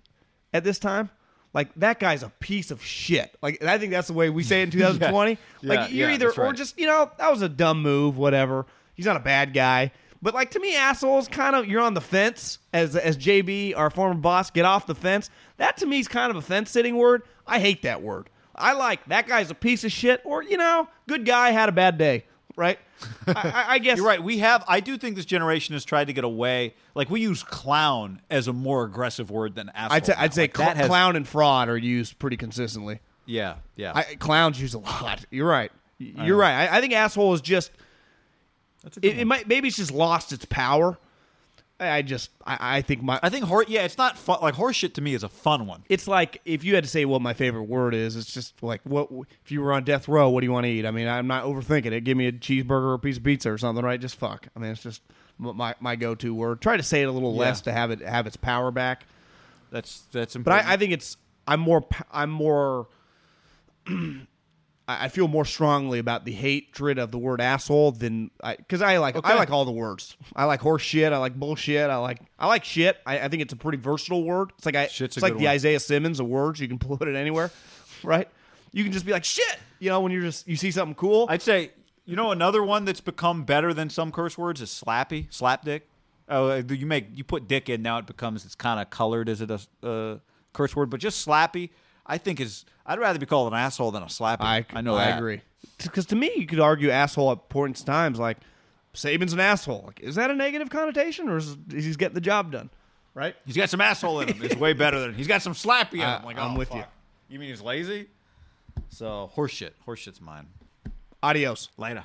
at this time. Like that guy's a piece of shit. Like and I think that's the way we say it in 2020. Yeah, Like you're yeah, either that's or just you know that was a dumb move, whatever. He's not a bad guy. But like to me, assholes kind of you're on the fence as as JB, our former boss, get off the fence. That to me is kind of a fence sitting word. I hate that word. I like that guy's a piece of shit, or you know, good guy had a bad day, right? I, I, I guess You're right. We have. I do think this generation has tried to get away. Like we use clown as a more aggressive word than asshole. I'd say, I'd say Like, cl- has- clown and fraud are used pretty consistently. Yeah, yeah. I, clowns use a lot. You're right. You're right. I, I think asshole is just. That's a good It, it might maybe it's just lost its power. I, I just I, I think my I think hor- yeah, it's not fun. Like horseshit to me is a fun one. it's like if you had to say what my favorite word is, it's just like what if you were on death row, what do you want to eat? I mean, I'm not overthinking it. Give me a cheeseburger or a piece of pizza or something, right? Just fuck. I mean, it's just my my go to word. Try to say it a little Yeah. less to have it have its power back. That's that's But. I, I think it's I'm more I'm more I I feel more strongly about the hatred of the word asshole than I because I like I like all the words. I like horse shit. I like bullshit. I like I like shit. I, I think it's a pretty versatile word. It's like I Shit's it's a like the one. Isaiah Simmons of words. You can put it anywhere, right? You can just be like shit. You know when you're just you see something cool. I'd say you know another one that's become better than some curse words is slappy, slap dick. Oh, uh, you make you put dick in now it becomes it's kind of colored. Is it a uh, curse word? But just slappy, I think is. I'd rather be called an asshole than a slappy. I I know I that. agree. Because to me, you could argue asshole at points times like Saban's an asshole. Like, is that a negative connotation or is, is he's getting the job done? Right? He's got some asshole in him. It's way better than he's got some slappy in I- him. Like I'm oh, with you. You mean he's lazy? So horseshit. Horseshit's mine. Adios. Later.